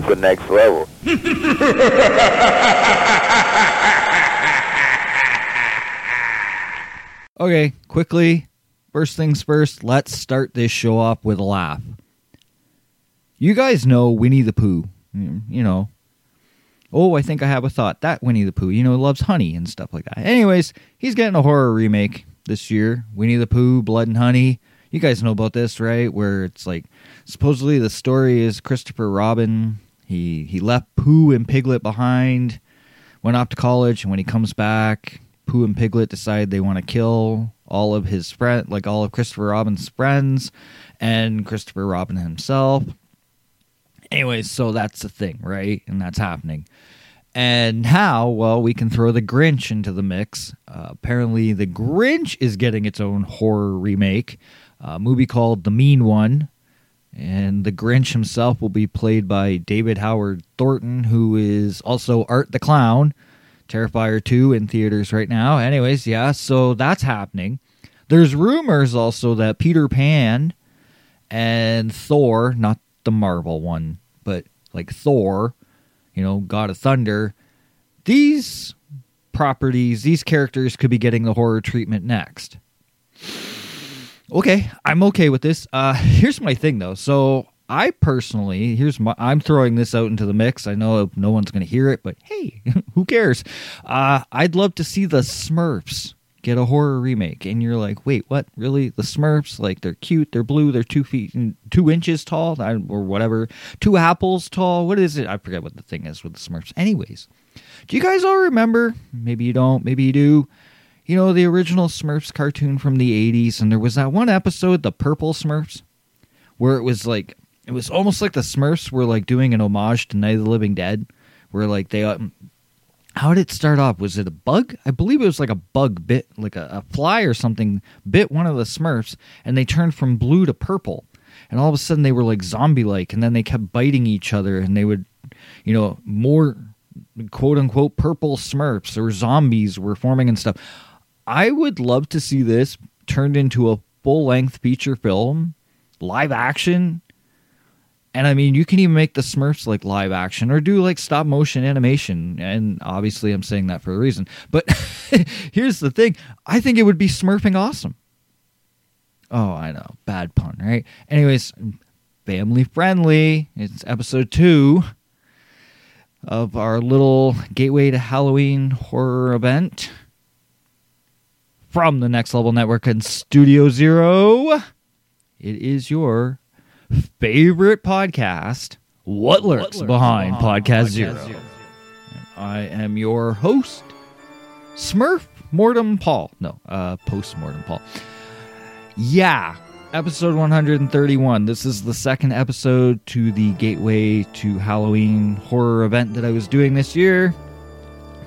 it's the next level. Okay, quickly, first things first, let's start this show off with a laugh. You guys know Winnie the Pooh, mm, you know. Oh, I think I have a thought. That Winnie the Pooh, you know, loves honey and stuff like that. Anyways, he's getting a horror remake this year. Winnie the Pooh, Blood and Honey. You guys know about this, right? Where it's like supposedly the story is Christopher Robin. He he left Pooh and Piglet behind, went off to college, and when he comes back, Pooh and Piglet decide they want to kill all of his friend, like all of Christopher Robin's friends, and Christopher Robin himself. Anyways, so that's the thing, right? And that's happening. And how? Well, we can throw the Grinch into the mix. Uh, apparently, the Grinch is getting its own horror remake, a movie called The Mean One. And the Grinch himself will be played by David Howard Thornton, who is also Art the Clown Terrifier 2 in theaters right now. Anyways, yeah, so that's happening. There's rumors also that Peter Pan and Thor, not the Marvel one, but like Thor, you know, God of Thunder, these properties, these characters could be getting the horror treatment next. Okay, I'm okay with this. Uh here's my thing though. So I personally, here's my, I'm throwing this out into the mix. I know no one's going to hear it, but hey, who cares? Uh, I'd love to see the Smurfs get a horror remake, and you're like, wait, what? Really? The Smurfs? Like they're cute, they're blue, they're two feet, two inches tall, or whatever, two apples tall. What is it? I forget what the thing is with the Smurfs. Anyways, do you guys all remember? Maybe you don't. Maybe you do you know, the original Smurfs cartoon from the 80s, and there was that one episode, The Purple Smurfs, where it was like it was almost like the Smurfs were like doing an homage to Night of the Living Dead, where like they. Um, how did it start off? Was it a bug? I believe it was like a bug bit, like a, a fly or something, bit one of the Smurfs, and they turned from blue to purple. And all of a sudden they were like zombie like, and then they kept biting each other, and they would, you know, more quote unquote purple Smurfs or zombies were forming and stuff. I would love to see this turned into a full length feature film, live action, and I mean, you can even make the Smurfs like live action or do like stop motion animation. And obviously, I'm saying that for a reason. But here's the thing I think it would be Smurfing awesome. Oh, I know. Bad pun, right? Anyways, family friendly. It's episode two of our little Gateway to Halloween horror event from the Next Level Network and Studio Zero. It is your favorite podcast, What Lurks, what lurks Behind, behind Podcast, Podcast Zero. Zero. I am your host, Smurf Mortem Paul. No, uh, Post Mortem Paul. Yeah, episode 131. This is the second episode to the Gateway to Halloween horror event that I was doing this year,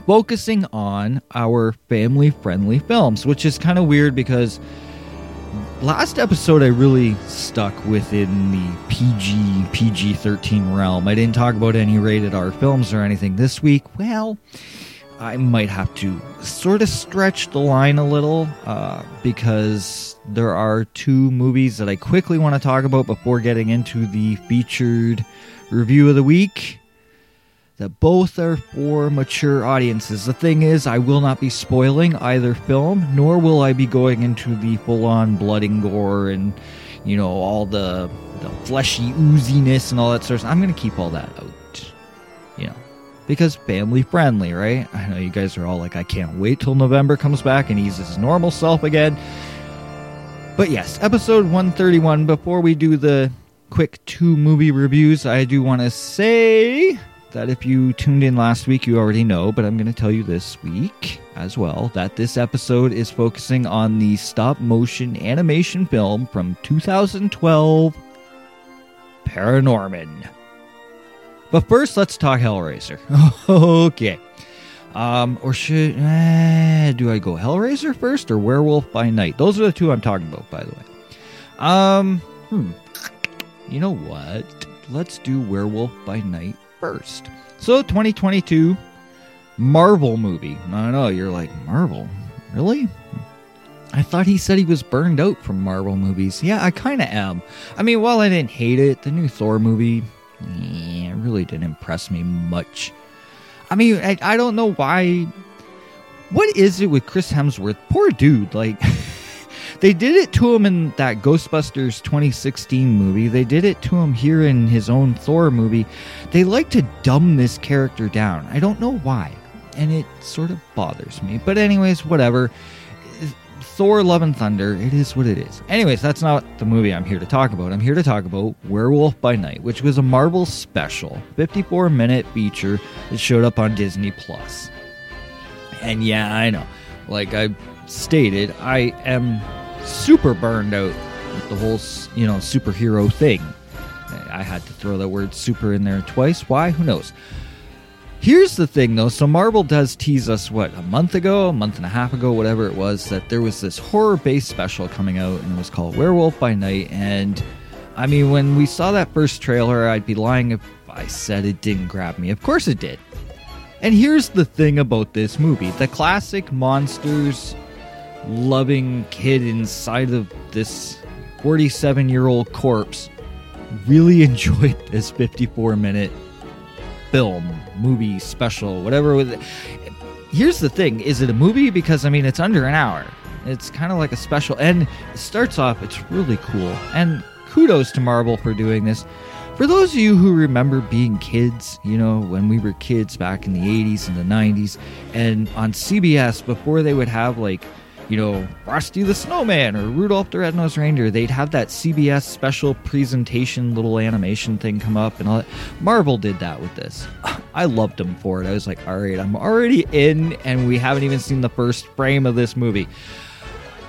focusing on our family friendly films, which is kind of weird because last episode I really stuck within the PG PG 13 realm. I didn't talk about any rated R films or anything this week. Well, I might have to sort of stretch the line a little uh, because there are two movies that I quickly want to talk about before getting into the featured review of the week that both are for mature audiences. The thing is, I will not be spoiling either film, nor will I be going into the full on blood and gore and, you know, all the, the fleshy ooziness and all that sort of. I'm going to keep all that out. You know, because family friendly, right? I know you guys are all like, I can't wait till November comes back and he's his normal self again. But yes, episode 131. Before we do the quick two movie reviews, I do want to say that if you tuned in last week, you already know, but I'm going to tell you this week as well that this episode is focusing on the stop motion animation film from 2012, Paranorman. But first, let's talk Hellraiser. okay. Um, or should eh, do I go Hellraiser first or Werewolf by Night? Those are the two I'm talking about, by the way. Um, hmm. You know what? Let's do Werewolf by Night first. So 2022 Marvel movie. I know you're like Marvel, really? I thought he said he was burned out from Marvel movies. Yeah, I kind of am. I mean, while I didn't hate it, the new Thor movie, yeah, really didn't impress me much. I mean, I, I don't know why. What is it with Chris Hemsworth? Poor dude. Like, they did it to him in that Ghostbusters 2016 movie. They did it to him here in his own Thor movie. They like to dumb this character down. I don't know why. And it sort of bothers me. But, anyways, whatever. Thor Love and Thunder, it is what it is. Anyways, that's not the movie I'm here to talk about. I'm here to talk about Werewolf by Night, which was a Marvel special, 54 minute feature that showed up on Disney Plus. And yeah, I know. Like I stated, I am super burned out with the whole, you know, superhero thing. I had to throw that word super in there twice. Why? Who knows? Here's the thing though. So Marvel does tease us what a month ago, a month and a half ago, whatever it was, that there was this horror-based special coming out, and it was called Werewolf by Night. And I mean, when we saw that first trailer, I'd be lying if I said it didn't grab me. Of course it did. And here's the thing about this movie: the classic monsters loving kid inside of this 47 year old corpse really enjoyed this 54 minute film, movie, special, whatever. With here's the thing: is it a movie? Because I mean, it's under an hour. It's kind of like a special, and it starts off. It's really cool, and kudos to Marvel for doing this. For those of you who remember being kids, you know, when we were kids back in the 80s and the 90s, and on CBS, before they would have like you know, Frosty the Snowman or Rudolph the Red-Nosed Reindeer. They'd have that CBS special presentation little animation thing come up and all that. Marvel did that with this. I loved them for it. I was like, all right, I'm already in, and we haven't even seen the first frame of this movie.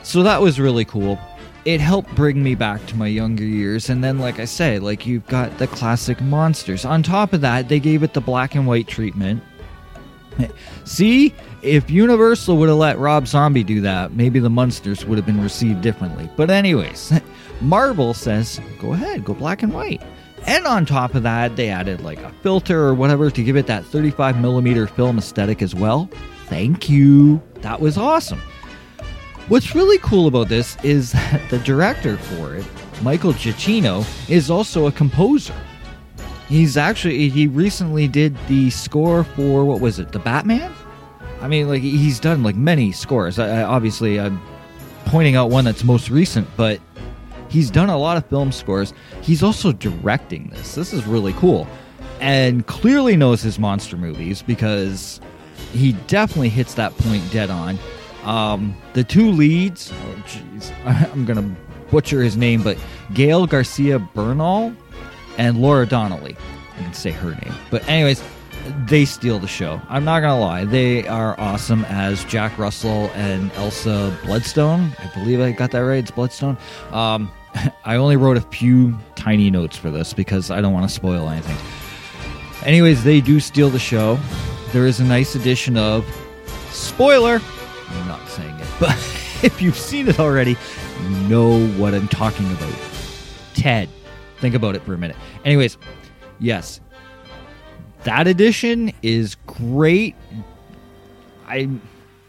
So that was really cool. It helped bring me back to my younger years. And then, like I say, like you've got the classic monsters. On top of that, they gave it the black and white treatment See, if Universal would have let Rob Zombie do that, maybe the Munsters would have been received differently. But, anyways, Marvel says go ahead, go black and white. And on top of that, they added like a filter or whatever to give it that 35 millimeter film aesthetic as well. Thank you. That was awesome. What's really cool about this is that the director for it, Michael Giacchino, is also a composer. He's actually he recently did the score for what was it, the Batman? I mean, like he's done like many scores. I, I, obviously, I'm pointing out one that's most recent, but he's done a lot of film scores. He's also directing this. This is really cool, and clearly knows his monster movies because he definitely hits that point dead on. Um, the two leads, oh jeez, I'm gonna butcher his name, but Gael Garcia Bernal and Laura Donnelly. I can say her name. But, anyways, they steal the show. I'm not to lie. They are awesome as Jack Russell and Elsa Bloodstone. I believe I got that right. It's Bloodstone. Um, I only wrote a few tiny notes for this because I don't want to spoil anything. Anyways, they do steal the show. There is a nice addition of spoiler. I'm not saying it, but if you've seen it already, you know what I'm talking about. Ted Think about it for a minute. Anyways, yes, that edition is great. I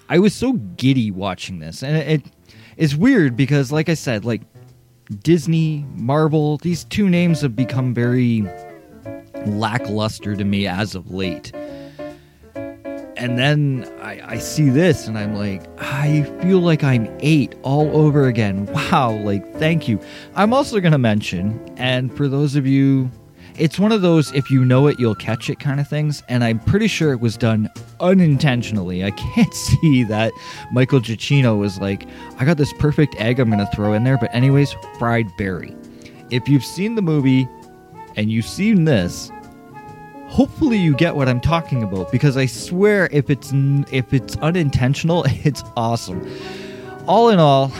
I was so giddy watching this, and it, it it's weird because, like I said, like Disney, Marvel, these two names have become very lackluster to me as of late and then I, I, see this and I'm like, I feel like I'm eight all over again. Wow, like, thank you. I'm also going to mention, and for those of you, it's one of those if you know it, you'll catch it kind of things. And I'm pretty sure it was done unintentionally. I can't see that Michael Giacchino was like, I got this perfect egg I'm going to throw in there. But, anyways, fried berry. If you've seen the movie and you've seen this, hopefully you get what I'm talking about because I swear if it's if it's unintentional, it's awesome. All in all,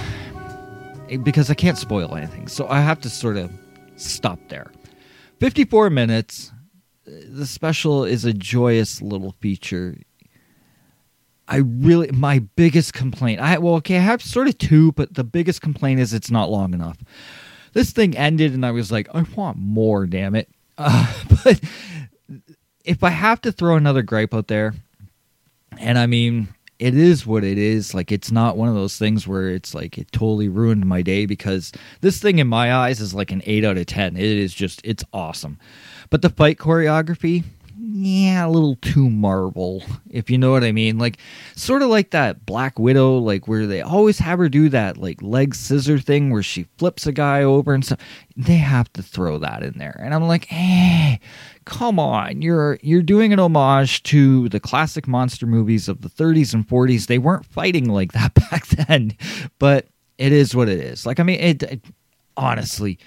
eh, because I can't spoil anything, so I have to sort of stop there. 54 minutes. The special is a joyous little feature. I really my biggest complaint. I well, okay, I have sort of two, but the biggest complaint is it's not long enough. This thing ended, and I was like, I want more. Damn it! Uh, but if I have to throw another gripe out there, and I mean, it is what it is. Like, it's not one of those things where it's like it totally ruined my day because this thing in my eyes is like an 8 out of 10. It is just, it's awesome. But the fight choreography, yeah, a little too Marvel, if you know what I mean. Like, sort of like that Black Widow, like where they always have her do that like leg scissor thing where she flips a guy over and stuff. They have to throw that in there, and I'm like, hey, come on, you're you're doing an homage to the classic monster movies of the 30s and 40s. They weren't fighting like that back then, but it is what it is. Like, I mean, it, it honestly,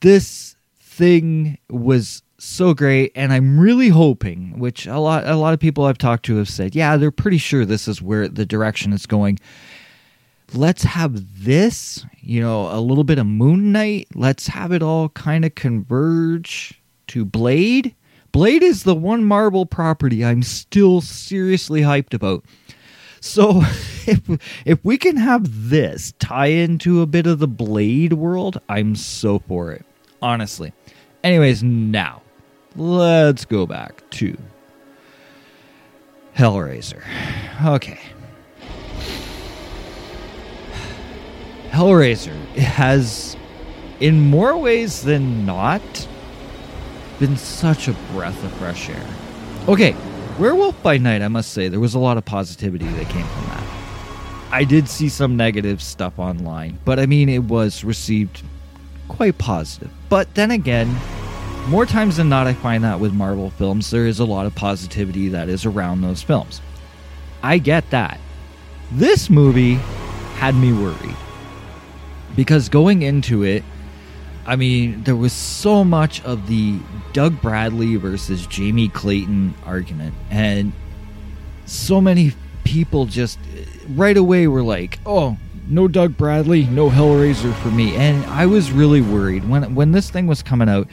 this thing was so great and i'm really hoping which a lot a lot of people i've talked to have said yeah they're pretty sure this is where the direction is going. Let's have this you know a little bit of moon knight. Let's have it all kind of converge to blade. Blade is the one marvel property i'm still seriously hyped about. So if if we can have this tie into a bit of the blade world i'm so for it honestly. Anyways now let's go back to Hellraiser. Okay. Hellraiser has, in more ways than not, been such a breath of fresh air. Okay, Werewolf by Night, I must say, there was a lot of positivity that came from that. I did see some negative stuff online, but I mean, it was received quite positive. But then again, more times than not, I find that with Marvel films, there is a lot of positivity that is around those films. I get that. This movie had me worried. Because going into it, I mean, there was so much of the Doug Bradley versus Jamie Clayton argument. And so many people just right away were like, oh, no Doug Bradley, no Hellraiser for me. And I was really worried when when this thing was coming out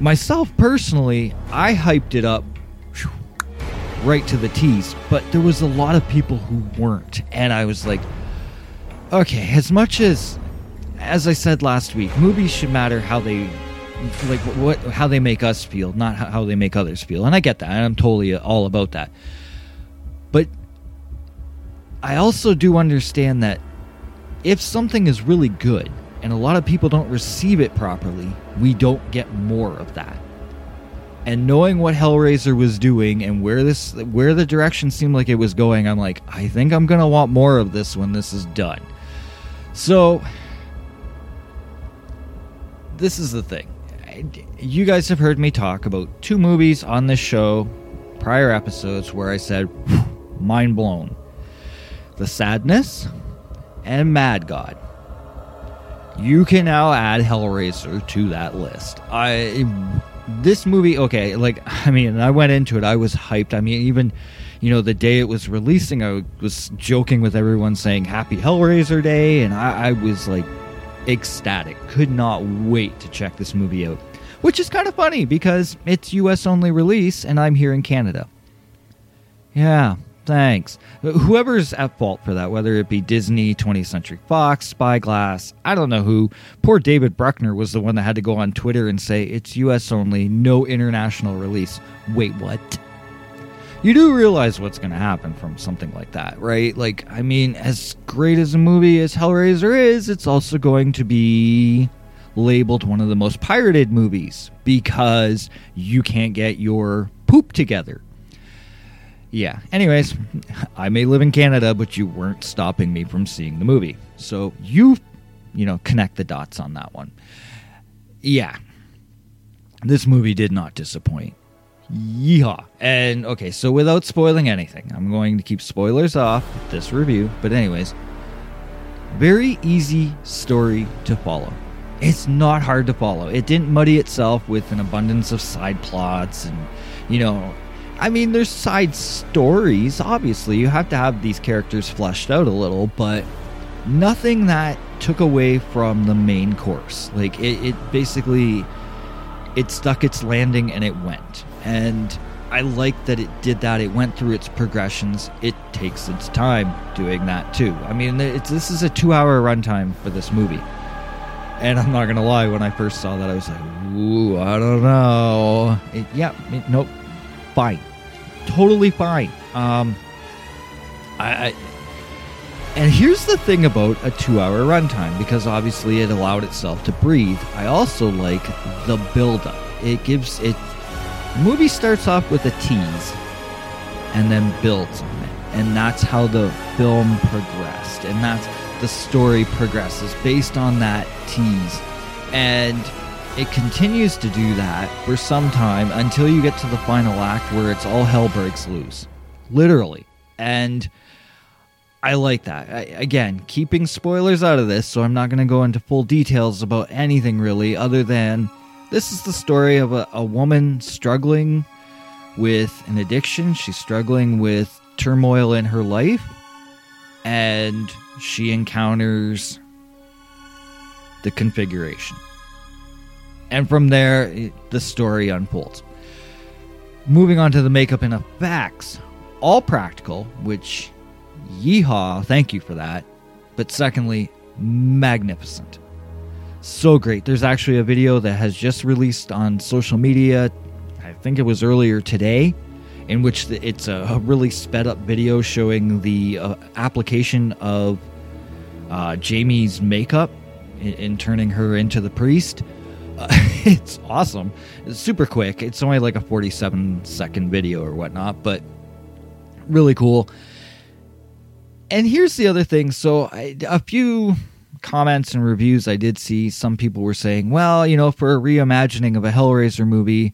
myself personally, I hyped it up right to the tees, but there was a lot of people who weren't, and I was like, okay, as much as as I said last week, movies should matter how they like what how they make us feel, not how they make others feel, and I get that, and I'm totally all about that. But I also do understand that if something is really good and a lot of people don't receive it properly, we don't get more of that. And knowing what Hellraiser was doing and where this where the direction seemed like it was going, I'm like, I think I'm going to want more of this when this is done. So this is the thing. You guys have heard me talk about two movies on this show, prior episodes where I said mind blown. The Sadness and Mad God you can now add Hellraiser to that list. I this movie, okay, like I mean, I went into it, I was hyped. I mean, even you know the day it was releasing, I was joking with everyone saying Happy Hellraiser Day, and I, I was like ecstatic, could not wait to check this movie out. Which is kind of funny because it's US only release, and I'm here in Canada. Yeah, Thanks. Whoever's at fault for that, whether it be Disney, 20th Century Fox, Spyglass, I don't know who. Poor David Bruckner was the one that had to go on Twitter and say it's US only, no international release. Wait, what? You do realize what's going to happen from something like that, right? Like, I mean, as great as a movie as Hellraiser is, it's also going to be labeled one of the most pirated movies because you can't get your poop together yeah. Anyways, I may live in Canada, but you weren't stopping me from seeing the movie. So you, you know, connect the dots on that one. Yeah. This movie did not disappoint. Yeehaw. And okay, so without spoiling anything, I'm going to keep spoilers off this review. But, anyways, very easy story to follow. It's not hard to follow. It didn't muddy itself with an abundance of side plots and, you know, I mean, there's side stories. Obviously, you have to have these characters fleshed out a little, but nothing that took away from the main course. Like it, it basically it stuck its landing and it went. And I like that it did that. It went through its progressions. It takes its time doing that too. I mean, this is a two-hour runtime for this movie. And I'm not gonna lie, when I first saw that, I was like, "Ooh, I don't know." It, yeah, it, nope, fine totally fine. Um, I, I and here's the thing about a two-hour runtime, because obviously it allowed itself to breathe. I also like the build-up. it gives it. The movie starts off with a tease, and then builds on it, and that's how the film progressed, and that's the story progresses based on that tease, and it continues to do that for some time until you get to the final act where it's all hell breaks loose, literally, and I like that. I, again, keeping spoilers out of this, so I'm not going to go into full details about anything really, other than this is the story of a, a woman struggling with an addiction. She's struggling with turmoil in her life, and she encounters the configuration. And from there, the story unfolds. Moving on to the makeup and effects, all practical, which Yeehaw, thank you for that. But secondly, magnificent. So great. There's actually a video that has just released on social media. I think it was earlier today, in which it's a really sped up video showing the uh, application of uh, Jamie's makeup in, in, turning her into the priest. It's awesome. It's super quick. It's only like a 47 second video or whatnot, but really cool and here's the other thing. So I, a few comments and reviews I did see, some people were saying, well, you know, for a reimagining of a Hellraiser movie,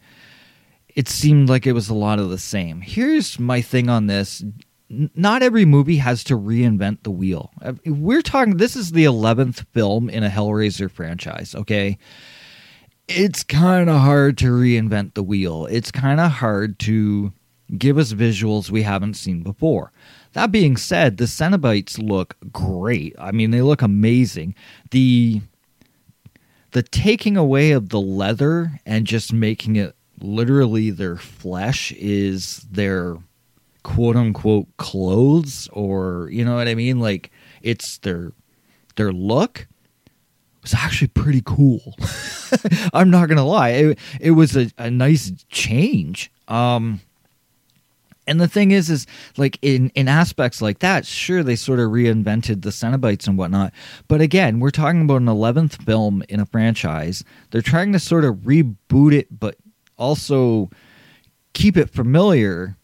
it seemed like it was a lot of the same. Here's my thing on this. Not every movie has to reinvent the wheel. Uh, we're talking, this is the 11th film in a Hellraiser franchise, okay? It's kind of hard to reinvent the wheel. It's kind of hard to give us visuals we haven't seen before. That being said, the Cenobites look great. I mean, they look amazing. The the taking away of the leather and just making it literally their flesh is their quote unquote clothes or you know what I mean? Like it's their their look was actually pretty cool. I'm not gonna lie. It, it was a, a nice change. Um and the thing is, is like in in aspects like that, sure they sort of reinvented the Cenobites and whatnot. But again, we're talking about an eleventh film in a franchise. They're trying to sort of reboot it, but also keep it familiar.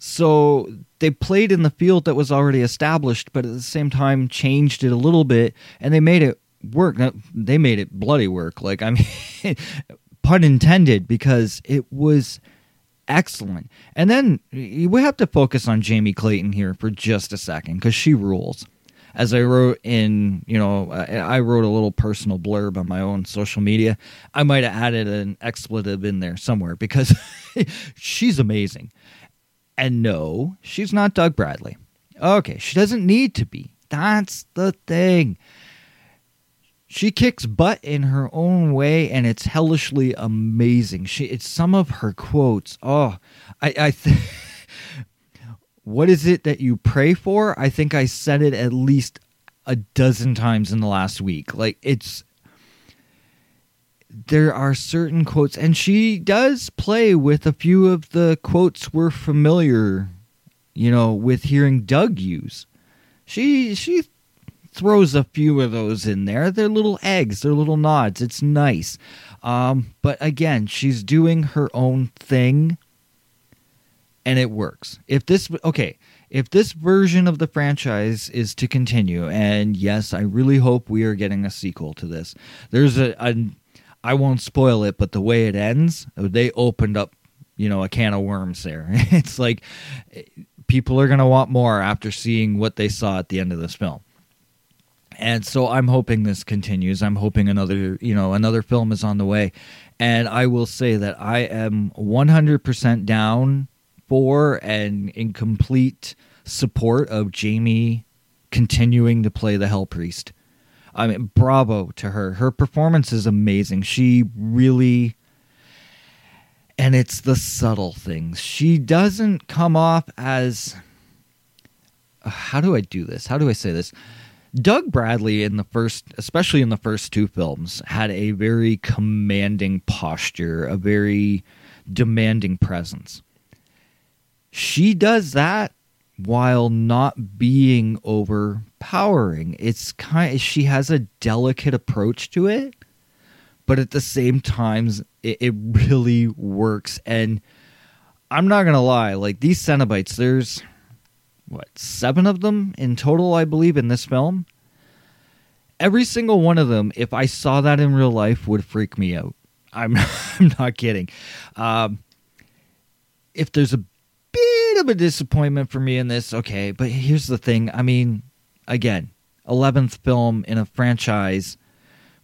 So they played in the field that was already established, but at the same time changed it a little bit, and they made it work. Now, They made it bloody work. Like I mean, pun intended, because it was excellent. And then we have to focus on Jamie Clayton here for just a second because she rules. As I wrote in, you know, I wrote a little personal blurb on my own social media. I might have added an expletive in there somewhere because she's amazing. And no, she's not Doug Bradley. Okay, she doesn't need to be. That's the thing. She kicks butt in her own way, and it's hellishly amazing. She, it's some of her quotes. Oh, I, I th- what is it that you pray for? I think I said it at least a dozen times in the last week. Like it's there are certain quotes, and she does play with a few of the quotes we're familiar, you know, with hearing Doug use. She she throws a few of those in there. They're little eggs, they're little nods. It's nice. Um, but again, she's doing her own thing and it works. If this, okay, if this version of the franchise is to continue, and yes, I really hope we are getting a sequel to this, there's a, a I won't spoil it, but the way it ends, they opened up, you know, a can of worms there. it's like people are going to want more after seeing what they saw at the end of this film and so I'm hoping this continues. I'm hoping another, you know, another film is on the way. And I will say that I am 100% down for and in complete support of Jamie continuing to play the Hell Priest. I mean, bravo to her. Her performance is amazing. She really and it's the subtle things. She doesn't come off as how do I do this? How do I say this? Doug Bradley in the first, especially in the first two films, had a very commanding posture, a very demanding presence. She does that while not being overpowering. It's kind of, she has a delicate approach to it, but at the same time, it, it really works. And I'm not gonna lie, like these Cenobites, there's what seven of them in total, I believe, in this film. Every single one of them, if I saw that in real life, would freak me out. I'm I'm not kidding. Um, if there's a bit of a disappointment for me in this, okay, but here's the thing. I mean, again, 11th film in a franchise.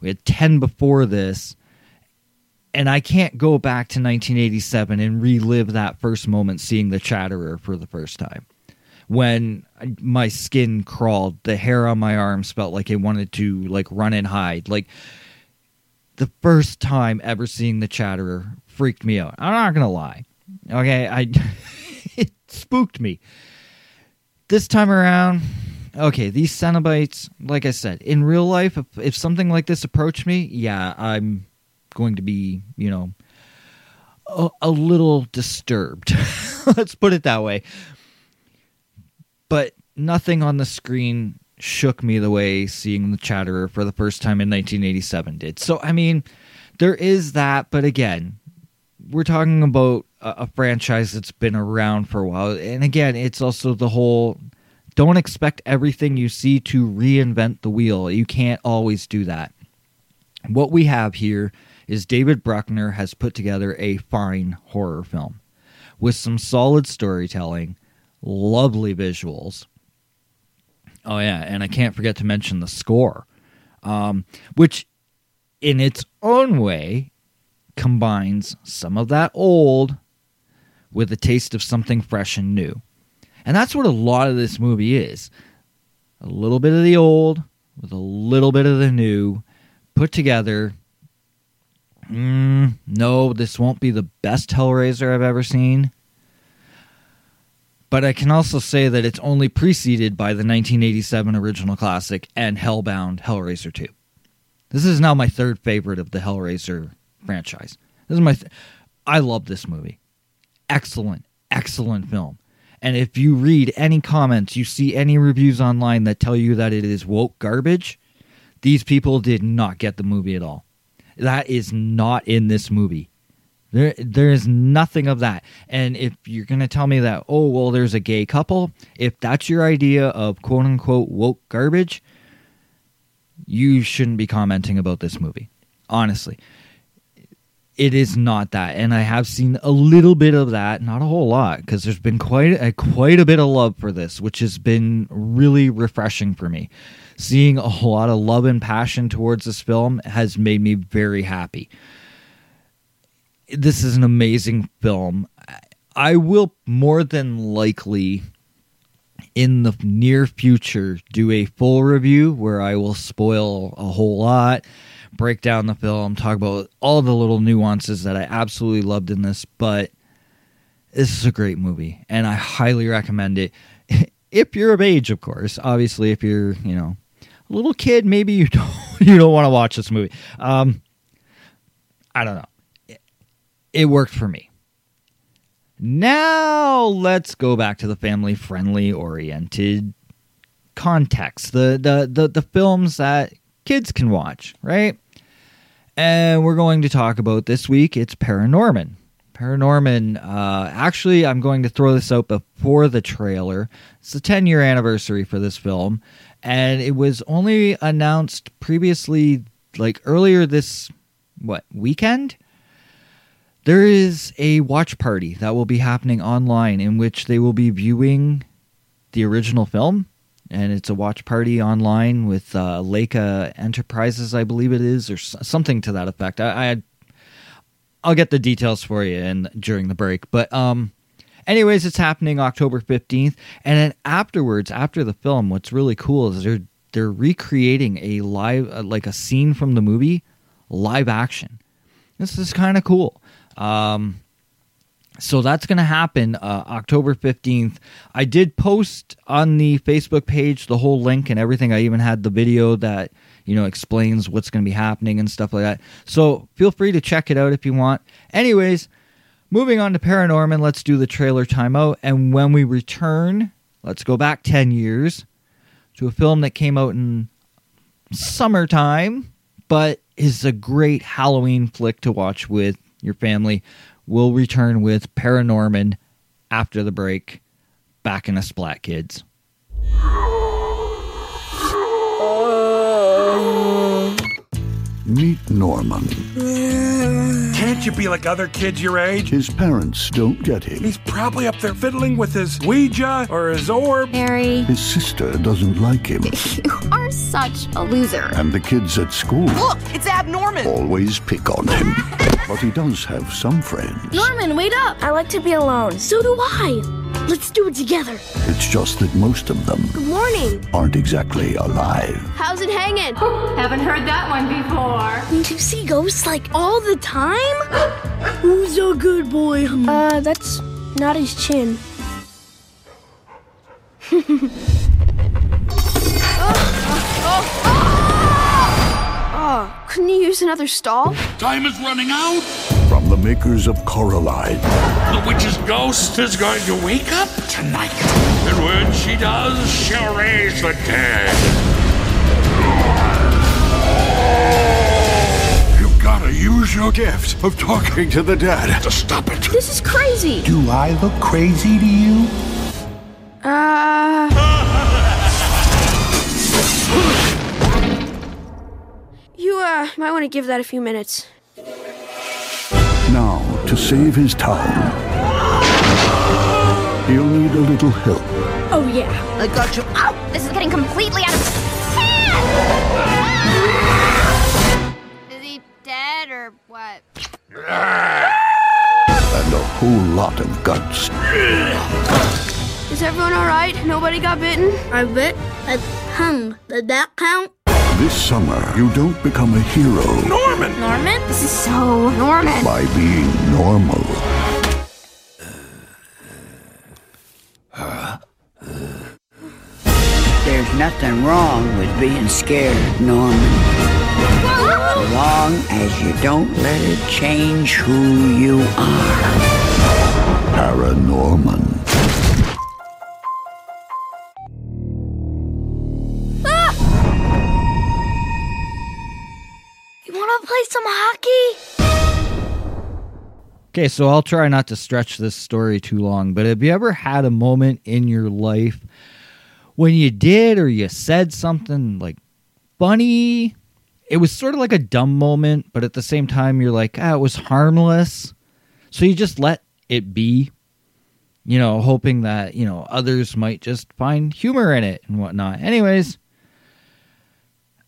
We had 10 before this. And I can't go back to 1987 and relive that first moment seeing the Chatterer for the first time. When my skin crawled, the hair on my arms felt like it wanted to like run and hide. Like the first time ever seeing the Chatterer freaked me out. I'm not gonna lie. Okay, I it spooked me. This time around, okay, these Cenobites, like I said, in real life, if, if something like this approached me, yeah, I'm going to be, you know, a, a little disturbed. Let's put it that way. But nothing on the screen shook me the way seeing the Chatterer for the first time in 1987 did. So, I mean, there is that, but again, we're talking about a, a franchise that's been around for a while. And again, it's also the whole don't expect everything you see to reinvent the wheel. You can't always do that. What we have here is David Bruckner has put together a fine horror film with some solid storytelling, lovely visuals. Oh, yeah, and I can't forget to mention the score, um, which in its own way combines some of that old with a taste of something fresh and new. And that's what a lot of this movie is a little bit of the old with a little bit of the new put together. Mm, no, this won't be the best Hellraiser I've ever seen. But I can also say that it's only preceded by the 1987 original classic and Hellbound Hellraiser 2. This is now my third favorite of the Hellraiser franchise. This is my th- I love this movie. Excellent, excellent film. And if you read any comments, you see any reviews online that tell you that it is woke garbage, these people did not get the movie at all. That is not in this movie. There, there is nothing of that. And if you're going to tell me that, oh, well, there's a gay couple, if that's your idea of quote unquote woke garbage, you shouldn't be commenting about this movie. Honestly it is not that and i have seen a little bit of that not a whole lot because there's been quite a quite a bit of love for this which has been really refreshing for me seeing a lot of love and passion towards this film has made me very happy this is an amazing film i will more than likely in the near future do a full review where i will spoil a whole lot break down the film, talk about all the little nuances that I absolutely loved in this, but this is a great movie and I highly recommend it. if you're of age, of course. Obviously, if you're, you know, a little kid, maybe you don't you don't want to watch this movie. Um I don't know. It, worked for me. Now let's go back to the family friendly oriented context. The the the the films that kids can watch, right? And we're going to talk about this week. It's Paranorman. Paranorman. Uh, actually, I'm going to throw this out before the trailer. It's the 10 year anniversary for this film, and it was only announced previously, like earlier this what weekend. There is a watch party that will be happening online in which they will be viewing the original film and it's a watch party online with uh, Laika Enterprises, I believe it is, or something to that effect. I, I I'll get the details for you in during the break, but um, anyways, it's happening October fifteenth, and then afterwards, after the film, what's really cool is they're they're recreating a live uh, like a scene from the movie, live action. This is kind of cool. Um, so that's going to happen uh, October 15th. I did post on the Facebook page the whole link and everything. I even had the video that, you know, explains what's going to be happening and stuff like that. So feel free to check it out if you want. Anyways, moving on to Paranorman, let's do the trailer timeout. And when we return, let's go back 10 years to a film that came out in summertime, but is a great Halloween flick to watch with your family. We'll return with Paranorman after the break. Back in a splat, kids. Meet Norman. Can't you be like other kids your age? His parents don't get him. He's probably up there fiddling with his Ouija or his orb. Harry, His sister doesn't like him. you are such a loser. And the kids at school Look, it's abnormal. always pick on him. But he does have some friends. Norman, wait up! I like to be alone. So do I. Let's do it together. It's just that most of them Good morning. aren't exactly alive. How's it hanging? Haven't heard that one before. Do you see ghosts like all the time? Who's a good boy? Uh, that's not his chin. Oh, couldn't you use another stall? Time is running out. From the makers of Coraline, The witch's ghost is going to wake up tonight. And when she does, she'll raise the dead. you've gotta use your gift of talking to the dead. To stop it. This is crazy. Do I look crazy to you? Uh. You, uh, might want to give that a few minutes. Now, to save his town, he'll need a little help. Oh, yeah. I got you. Oh, this is getting completely out of hand! Is he dead or what? And a whole lot of guts. Is everyone alright? Nobody got bitten? I bit. I hung. Did that count? This summer, you don't become a hero Norman! Norman? This is so Norman. by being normal. There's nothing wrong with being scared, Norman. So long as you don't let it change who you are. Paranorman. Want to play some hockey? Okay, so I'll try not to stretch this story too long, but have you ever had a moment in your life when you did or you said something like funny? It was sort of like a dumb moment, but at the same time, you're like, ah, it was harmless. So you just let it be, you know, hoping that, you know, others might just find humor in it and whatnot. Anyways,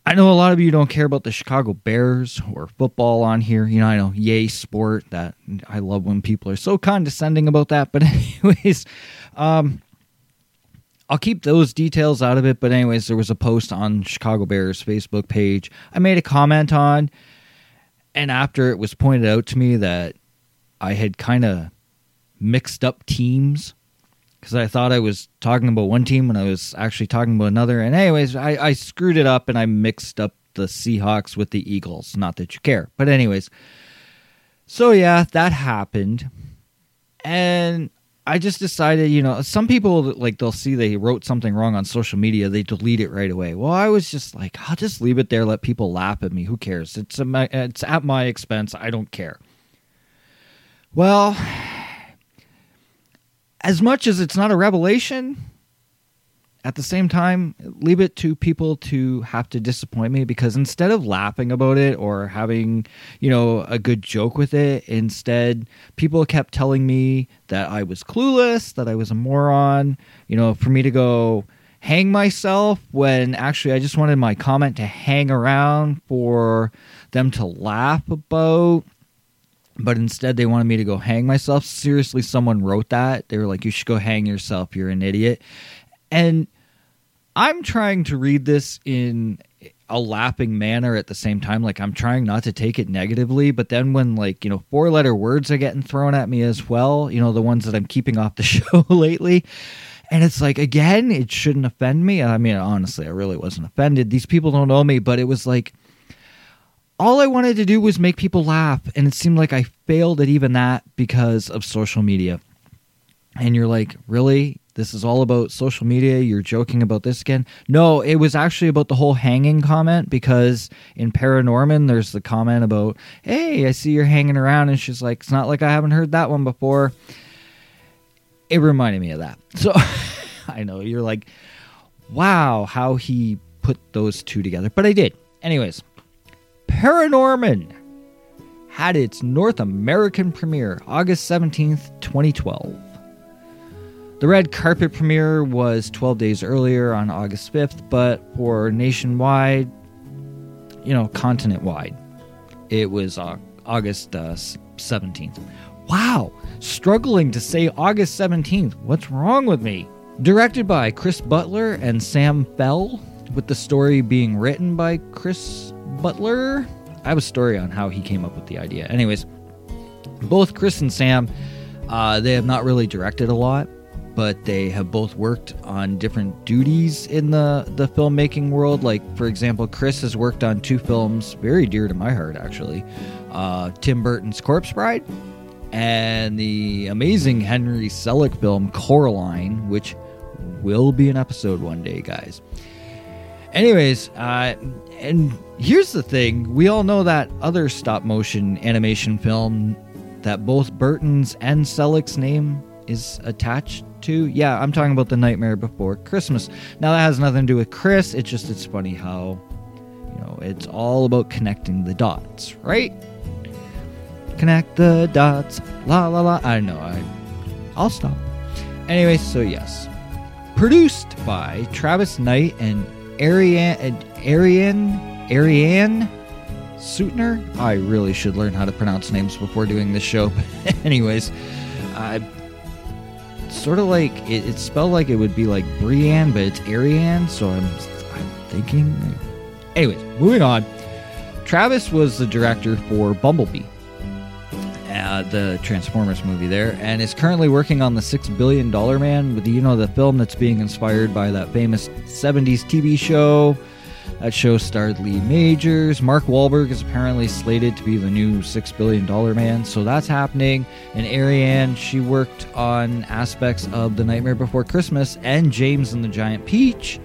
I know a lot of you don't care about the Chicago Bears or football on here. You know, I know, yay, sport. That I love when people are so condescending about that. But anyways, um, I'll keep those details out of it. But anyways, there was a post on Chicago Bears Facebook page. I made a comment on, and after it was pointed out to me that I had kind of mixed up teams because I thought I was talking about one team when I was actually talking about another. And anyways, I, I screwed it up and I mixed up the Seahawks with the Eagles. Not that you care, but anyways. So yeah, that happened, and I just decided, you know, some people like they'll see they wrote something wrong on social media, they delete it right away. Well, I was just like, I'll just leave it there, let people laugh at me. Who cares? It's it's at my expense. I don't care. Well, as much as it's not a revelation, at the same time, leave it to people to have to disappoint me because instead of laughing about it or having, you know, a good joke with it, instead, people kept telling me that I was clueless, that I was a moron, you know, for me to go hang myself when actually I just wanted my comment to hang around for them to laugh about but instead they wanted me to go hang myself. Seriously, someone wrote that. They were like, "You should go hang yourself. You're an idiot." And I'm trying to read this in a laughing manner at the same time. Like I'm trying not to take it negatively, but then when like you know four letter words are getting thrown at me as well, you know the ones that I'm keeping off the show lately. And it's like again, it shouldn't offend me. I mean, honestly, I really wasn't offended. These people don't know me, but it was like all I wanted to do was make people laugh, and it seemed like I failed at even that because of social media. And you're like, really? this is all about social media. You're joking about this again. No, it was actually about the whole hanging comment because in Paranorman, there's the comment about, hey, I see you're hanging around. And she's like, it's not like I haven't heard that one before. It reminded me of that. So I know you're like, wow, how he put those two together. But I did. Anyways, Paranorman had its North American premiere August 17th, 2012. The red carpet premiere was 12 days earlier on August 5th, but for nationwide, you know, continent wide, it was uh, August uh, 17th. Wow, struggling to say August 17th. What's wrong with me? Directed by Chris Butler and Sam Fell, with the story being written by Chris Butler. I have a story on how he came up with the idea. Anyways, both Chris and Sam, uh, they have not really directed a lot, but they have both worked on different duties in the, the filmmaking world. Like, for example, Chris has worked on two films very dear to my heart, actually uh, Tim Burton's Corpse Bride and the amazing Henry Selick film Coraline, which will be an episode one day, guys. Anyways, uh, and here's the thing we all know that other stop motion animation film that both Burton's and Selick's name is attached to. Yeah, I'm talking about The Nightmare Before Christmas. Now, that has nothing to do with Chris, it's just, it's funny how, you know, it's all about connecting the dots, right? Connect the dots, la la la. I know, I, I'll stop. Anyway, so yes. Produced by Travis Knight and Ariane, Ariane, Ariane Sutner. I really should learn how to pronounce names before doing this show. But anyways, uh, sort of like it, it's spelled like it would be like Brienne, but it's Ariane. So I'm, I'm thinking. Anyways, moving on. Travis was the director for Bumblebee, uh, the Transformers movie there, and is currently working on the Six Billion Dollar Man, with you know the film that's being inspired by that famous '70s TV show. That show starred Lee Majors. Mark Wahlberg is apparently slated to be the new Six Billion Dollar Man, so that's happening. And Ariane, she worked on aspects of The Nightmare Before Christmas and James and the Giant Peach.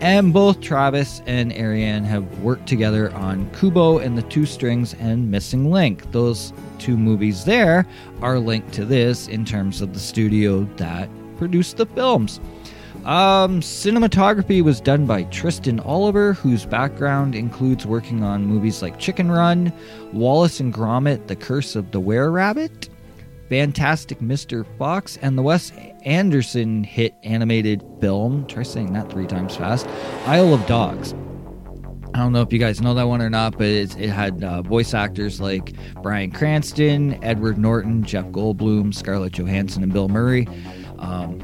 And both Travis and Ariane have worked together on Kubo and the Two Strings and Missing Link. Those two movies there are linked to this in terms of the studio that produced the films. Um, cinematography was done by Tristan Oliver, whose background includes working on movies like Chicken Run, Wallace and Gromit: The Curse of the Were Rabbit, Fantastic Mr. Fox, and the Wes Anderson hit animated film. Try saying that three times fast. Isle of Dogs. I don't know if you guys know that one or not, but it, it had uh, voice actors like Bryan Cranston, Edward Norton, Jeff Goldblum, Scarlett Johansson, and Bill Murray. Um,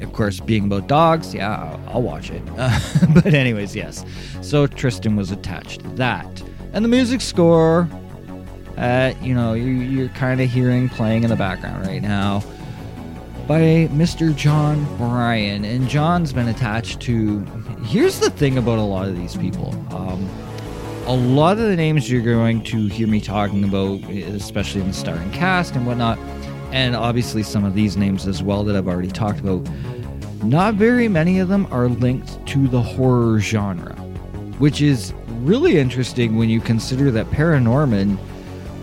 of course, being about dogs, yeah, I'll, I'll watch it. Uh, but, anyways, yes. So Tristan was attached to that. And the music score, uh, you know, you, you're kind of hearing playing in the background right now by Mr. Jon Brion. And John's been attached to. Here's the thing about a lot of these people. Um, a lot of the names you're going to hear me talking about, especially in the starring cast and whatnot, and obviously some of these names as well that I've already talked about, not very many of them are linked to the horror genre, which is really interesting when you consider that Paranorman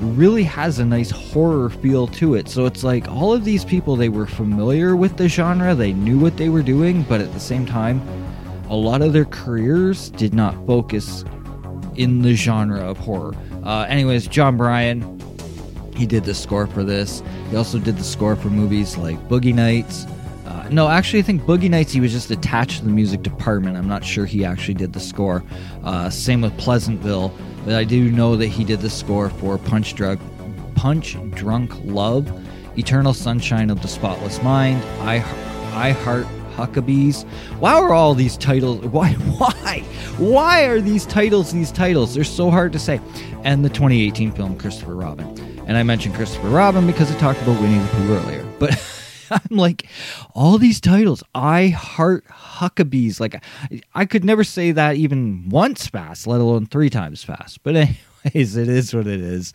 really has a nice horror feel to it. So it's like all of these people, they were familiar with the genre, they knew what they were doing, but at the same time, a lot of their careers did not focus in the genre of horror. Uh, anyways, Jon Brion, he did the score for this. He also did the score for movies like Boogie Nights. Uh, no, actually, I think Boogie Nights, he was just attached to the music department. I'm not sure he actually did the score. Uh, same with Pleasantville. But I do know that he did the score for Punch Drunk, Punch Drunk Love, Eternal Sunshine of the Spotless Mind, I, I Heart Huckabees. Why are all these titles? Why? Why? Why are these titles these titles? They're so hard to say. And the 2018 film Christopher Robin. And I mentioned Christopher Robin because I talked about Winnie the Pooh earlier. But I'm like, all these titles, I heart Huckabees. Like, I could never say that even once fast, let alone three times fast. But, anyways, it is what it is.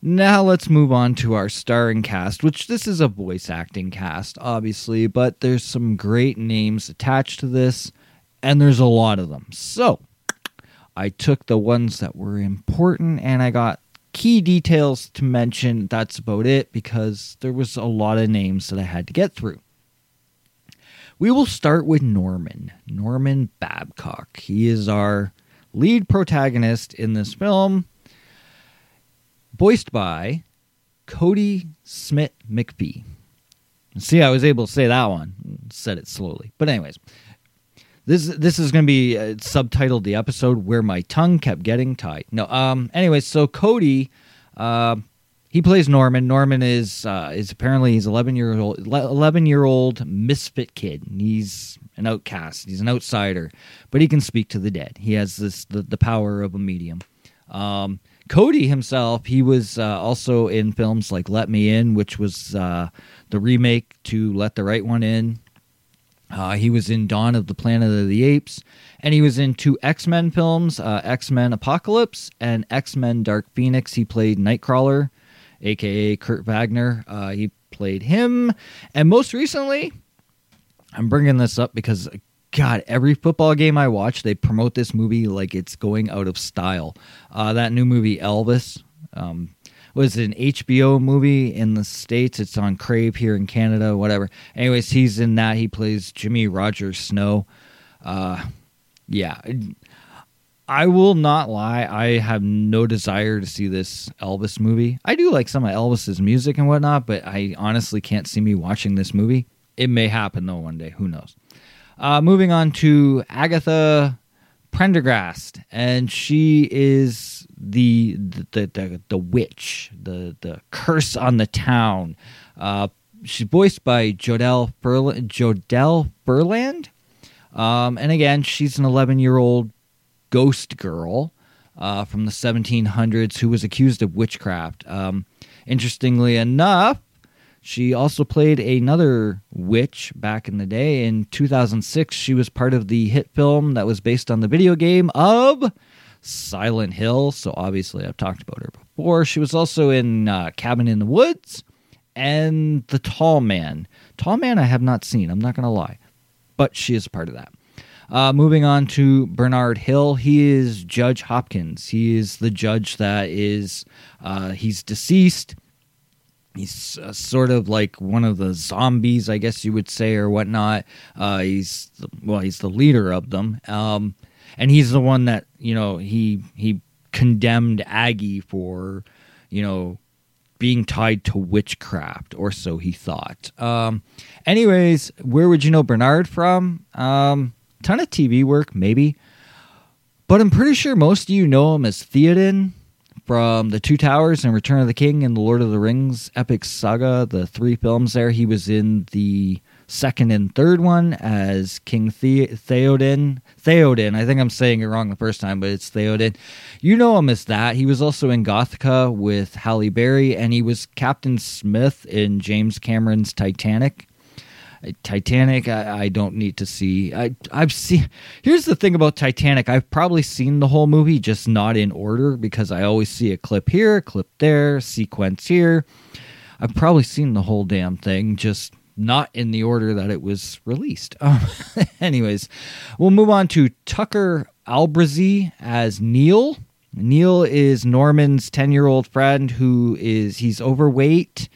Now let's move on to our starring cast, which this is a voice acting cast, obviously, but there's some great names attached to this, and there's a lot of them. So I took the ones that were important and I got key details to mention. That's about it because there was a lot of names that I had to get through. We will start with Norman, Norman Babcock. He is our lead protagonist in this film voiced by Cody Smith McPhee. See, I was able to say that one. Said it slowly, but anyways, this this is going to be uh, subtitled the episode where my tongue kept getting tied. No, um. Anyways, so Cody, uh, he plays Norman. Norman is uh, is apparently he's eleven year old eleven year old misfit kid. He's an outcast. He's an outsider, but he can speak to the dead. He has this the, the power of a medium. Um, Kodi himself, he was uh, also in films like Let Me In, which was uh, the remake to Let the Right One In. Uh, he was in Dawn of the Planet of the Apes, and he was in two X Men films uh, X Men Apocalypse and X Men Dark Phoenix. He played Nightcrawler, aka Kurt Wagner. Uh, he played him. And most recently, I'm bringing this up because God, every football game I watch, they promote this movie like it's going out of style. Uh, that new movie, Elvis, um, was an HBO movie in the States. It's on Crave here in Canada, whatever. Anyways, he's in that. He plays Jimmie Rodgers Snow. Uh, yeah. I will not lie. I have no desire to see this Elvis movie. I do like some of Elvis's music and whatnot, but I honestly can't see me watching this movie. It may happen though one day. Who knows? Uh, moving on to Agatha Prendergast, and she is the the the, the witch, the the curse on the town. Uh, she's voiced by Jodelle Ferland, Jodelle Ferland, um, and again, she's an 11 year old ghost girl uh, from the 1700s who was accused of witchcraft. Um, interestingly enough, she also played another witch back in the day. In 2006, she was part of the hit film that was based on the video game of Silent Hill. So obviously, I've talked about her before. She was also in uh, Cabin in the Woods and The Tall Man. Tall Man, I have not seen, I'm not going to lie, but she is part of that. Uh, moving on to Bernard Hill, he is Judge Hopkins. He is the judge that is, uh, he's deceased he's uh, sort of like one of the zombies, I guess you would say, or whatnot. Uh, he's well, he's the leader of them, um, and he's the one that you know he he condemned Aggie for you know being tied to witchcraft, or so he thought. Um, anyways, where would you know Bernard from? Um, ton of TV work, maybe. But I'm pretty sure most of you know him as Theoden from The Two Towers and Return of the King and The Lord of the Rings epic saga, the three films there. He was in the second and third one as King the- Theoden. Theoden, I think I'm saying it wrong the first time, but it's Theoden. You know him as that. He was also in Gothika with Halle Berry, and he was Captain Smith in James Cameron's Titanic. Titanic, I, I, don't need to see. I, I've seen. Here's the thing about Titanic. I've probably seen the whole movie, just not in order because I always see a clip here, clip there, sequence here. I've probably seen the whole damn thing, just not in the order that it was released. Um, anyways, we'll move on to Tucker Albrizzi as Neil. Neil is Norman's 10 year old friend who is, he's overweight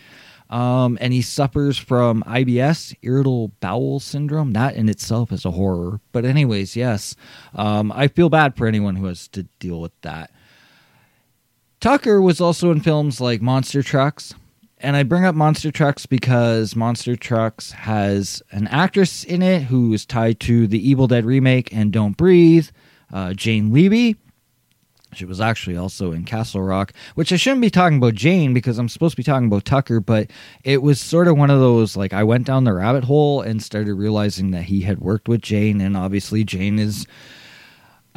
um, and he suffers from IBS, irritable bowel syndrome. That in itself is a horror. But, anyways, yes, um, I feel bad for anyone who has to deal with that. Tucker was also in films like Monster Trucks. And I bring up Monster Trucks because Monster Trucks has an actress in it who is tied to the Evil Dead remake and Don't Breathe, uh, Jane Levy. She was actually also in Castle Rock, which I shouldn't be talking about Jane because I'm supposed to be talking about Tucker, but it was sort of one of those like I went down the rabbit hole and started realizing that he had worked with Jane, and obviously Jane is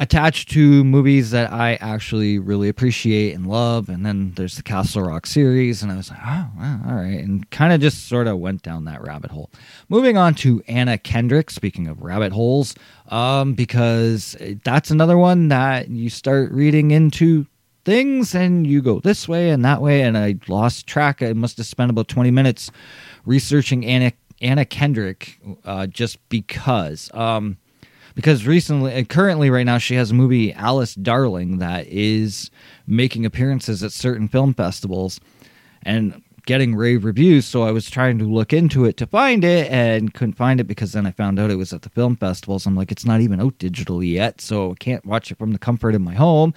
attached to movies that I actually really appreciate and love. And then there's the Castle Rock series, and I was like, oh, all right. And kind of just sort of went down that rabbit hole. Moving on to Anna Kendrick, speaking of rabbit holes, um, because that's another one that you start reading into things and you go this way and that way and I lost track. I must have spent about 20 minutes researching Anna Anna Kendrick uh, just because um, because recently and currently right now she has a movie Alice Darling that is making appearances at certain film festivals and getting rave reviews. So I was trying to look into it to find it and couldn't find it because then I found out it was at the film festivals. I'm like it's not even out digitally yet so I can't watch it from the comfort of my home.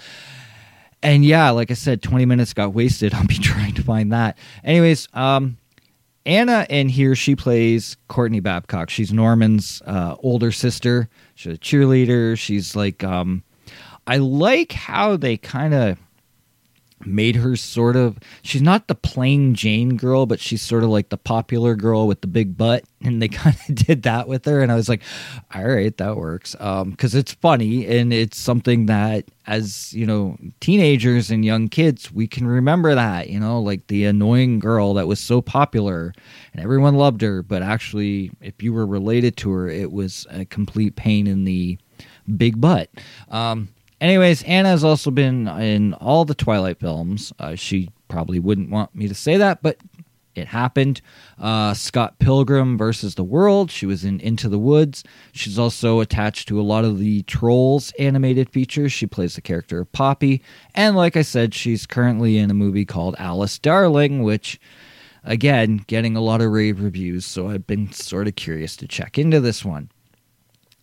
And yeah like I said 20 minutes got wasted on me trying to find that. Anyways um Anna in here, she plays Courtney Babcock. She's Norman's uh, older sister. She's a cheerleader. She's like, um, I like how they kind of made her sort of she's not the plain jane girl but she's sort of like the popular girl with the big butt. And they kind of did that with her. And i was like all right that works. Um because it's funny and it's something that as you know teenagers and young kids we can remember that you know like the annoying girl that was so popular and everyone loved her. But actually if you were related to her it was a complete pain in the big butt. Um Anyways, Anna has also been in all the Twilight films. Uh, she probably wouldn't want me to say that, but it happened. Uh, Scott Pilgrim versus the World. She was in Into the Woods. She's also attached to a lot of the Trolls animated features. She plays the character of Poppy. And like I said, she's currently in a movie called Alice Darling, which, again, getting a lot of rave reviews. So I've been sort of curious to check into this one.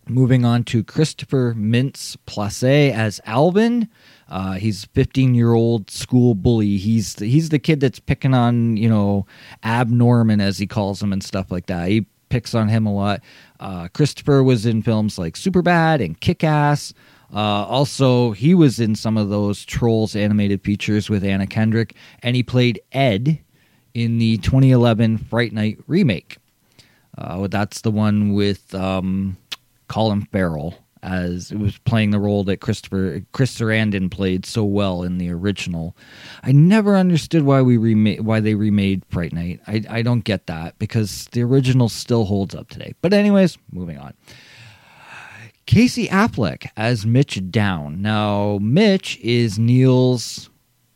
Moving on to Christopher Mintz Plasse as Alvin. Uh, he's 15 year old school bully. He's the, he's the kid that's picking on you know Ab Norman as he calls him and stuff like that. He picks on him a lot. Uh, Christopher was in films like Superbad and Kick Ass. Uh, also, he was in some of those Trolls animated features with Anna Kendrick, and he played Ed in the 2011 Fright Night remake. Uh, that's the one with um, Colin Farrell as it was playing the role that Christopher Chris Sarandon played so well in the original. I never understood why we remade why they remade Fright Night. I I don't get that because the original still holds up today. But anyways, moving on. Casey Affleck as Mitch Downe. Now Mitch is Neil's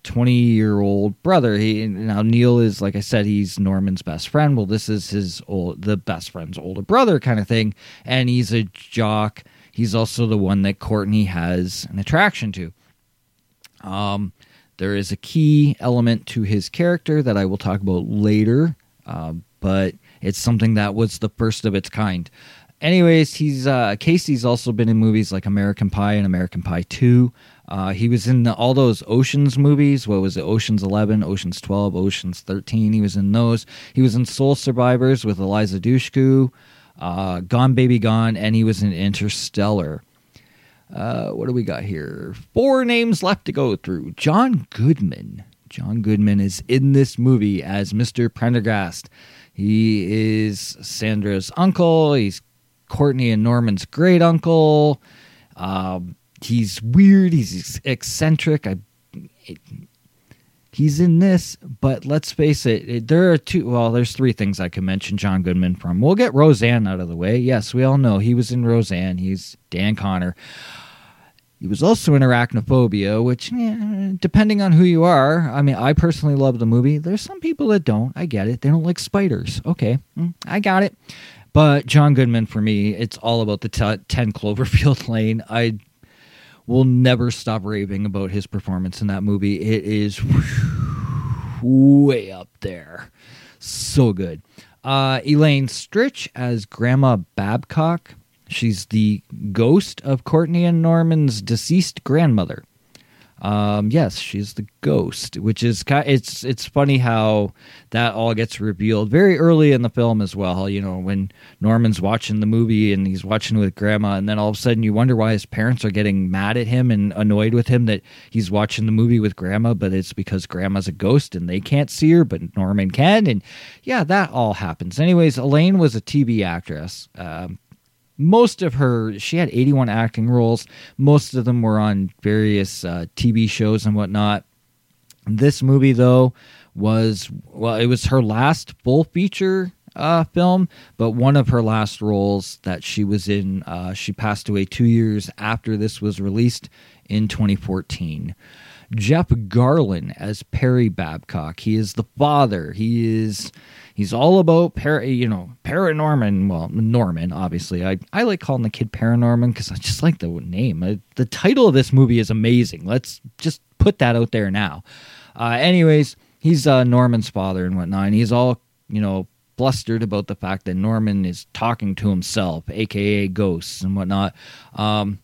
20 year old brother. He now Neil is like I said, he's Norman's best friend. Well, this is his old the best friend's older brother kind of thing, and he's a jock. He's also the one that Courtney has an attraction to. Um, there is a key element to his character that I will talk about later, uh, but it's something that was the first of its kind. Anyways, he's uh, Casey's also been in movies like American Pie and American Pie Two. Uh, he was in the, all those Oceans movies. What was it? Oceans 11, Oceans 12, Oceans 13. He was in those. He was in Soul Survivors with Eliza Dushku, uh, Gone Baby Gone, and he was in Interstellar. Uh, what do we got here? Four names left to go through. John Goodman. John Goodman is in this movie as Mr. Prendergast. He is Sandra's uncle. He's Courtney and Norman's great uncle. Um, he's weird. He's eccentric. I, it, he's in this, but let's face it, it, there are two. Well, there's three things I can mention John Goodman from. We'll get Roseanne out of the way. Yes, we all know he was in Roseanne. He's Dan Connor. He was also in Arachnophobia, which, eh, depending on who you are, I mean, I personally love the movie. There's some people that don't. I get it. They don't like spiders. Okay, mm, I got it. But John Goodman, for me, it's all about the t- 10 Cloverfield Lane. I will never stop raving about his performance in that movie. It is way up there. So good. Uh, Elaine Stritch as Grandma Babcock. She's the ghost of Courtney and Norman's deceased grandmother. Um, yes, she's the ghost, which is it's it's funny how that all gets revealed very early in the film as well. You know, when Norman's watching the movie and he's watching with Grandma, and then all of a sudden you wonder why his parents are getting mad at him and annoyed with him that he's watching the movie with Grandma, but it's because Grandma's a ghost and they can't see her, but Norman can, and yeah, that all happens. Anyways, Elaine was a TV actress. Um, most of her she had 81 acting roles. Most of them were on various uh, tv shows and whatnot. This movie though was well it was her last full feature uh, film but one of her last roles that she was in uh, she passed away two years after this was released in 2014 Jeff Garlin as Perry Babcock. He is the father. He is he's all about para, you know paranorman. Well, Norman, obviously. I I like calling the kid Paranorman because I just like the name. The title of this movie is amazing. Let's just put that out there now. Uh, anyways, he's uh, Norman's father and whatnot. And he's all you know blustered about the fact that Norman is talking to himself, aka ghosts and whatnot. Um,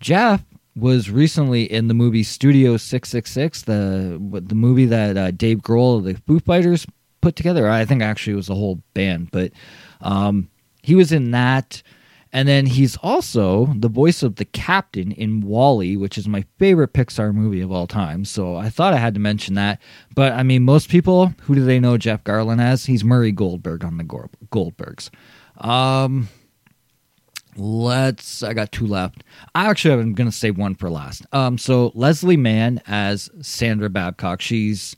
Jeff was recently in the movie Studio 666, the the movie that uh, Dave Grohl of the Foo Fighters put together. I think actually it was a whole band, but um, he was in that. And then he's also the voice of the captain in WALL-E, which is my favorite Pixar movie of all time. So I thought I had to mention that. But I mean, most people, who do they know Jeff Garlin as? He's Murray Goldberg on the Goldbergs. Um, let's i got two left. I actually i'm gonna save one for last. Um so leslie mann as sandra babcock she's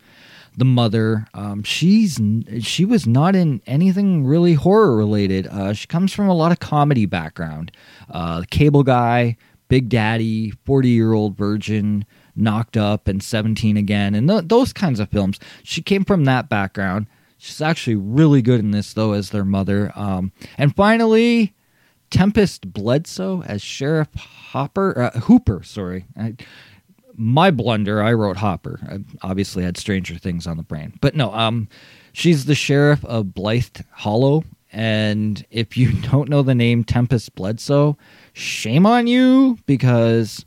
the mother. Um she's she was not in anything really horror related. Uh she comes from a lot of comedy background. Uh cable guy big daddy 40 year old virgin knocked up and 17 again and th- those kinds of films. She came from that background. She's actually really good in this though as their mother. Um and finally Tempest Bledsoe as Sheriff Hopper uh, Hooper. Sorry, I, my blunder. I wrote Hopper. I obviously had Stranger Things on the brain, but no. Um, she's the sheriff of Blithe Hollow, and if you don't know the name Tempest Bledsoe, shame on you because.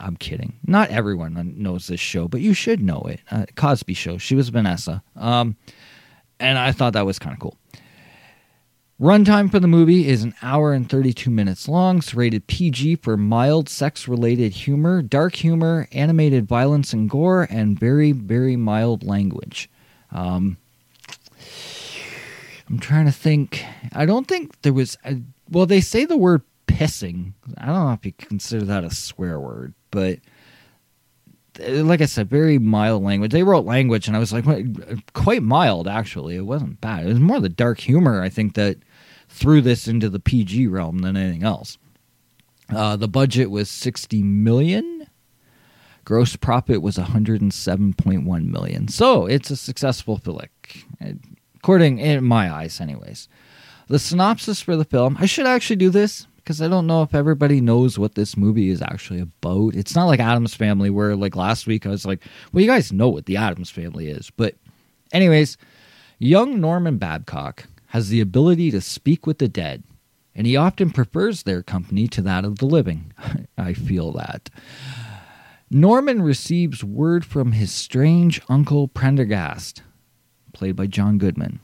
I'm kidding. Not everyone knows this show, but you should know it. Uh, Cosby Show. She was Vanessa. Um, and I thought that was kind of cool. Runtime for the movie is an hour and 32 minutes long. It's rated PG for mild sex related humor, dark humor, animated violence and gore, and very, very mild language. Um, I'm trying to think. I don't think there was. A, well, they say the word pissing. I don't know if you consider that a swear word, but like I said, very mild language. They wrote language, and I was like, quite mild actually. It wasn't bad. It was more the dark humor. I think that threw this into the PG realm than anything else. Uh, the budget was 60 million. Gross profit was 107.1 million. So it's a successful flick, according in my eyes, anyways. The synopsis for the film. I should actually do this because I don't know if everybody knows what this movie is actually about. It's not like Addams Family, where like last week I was like, "Well, you guys know what the Addams Family is," but anyways, young Norman Babcock has the ability to speak with the dead, and he often prefers their company to that of the living. I feel that. Norman receives word from his strange uncle Prendergast, played by John Goodman,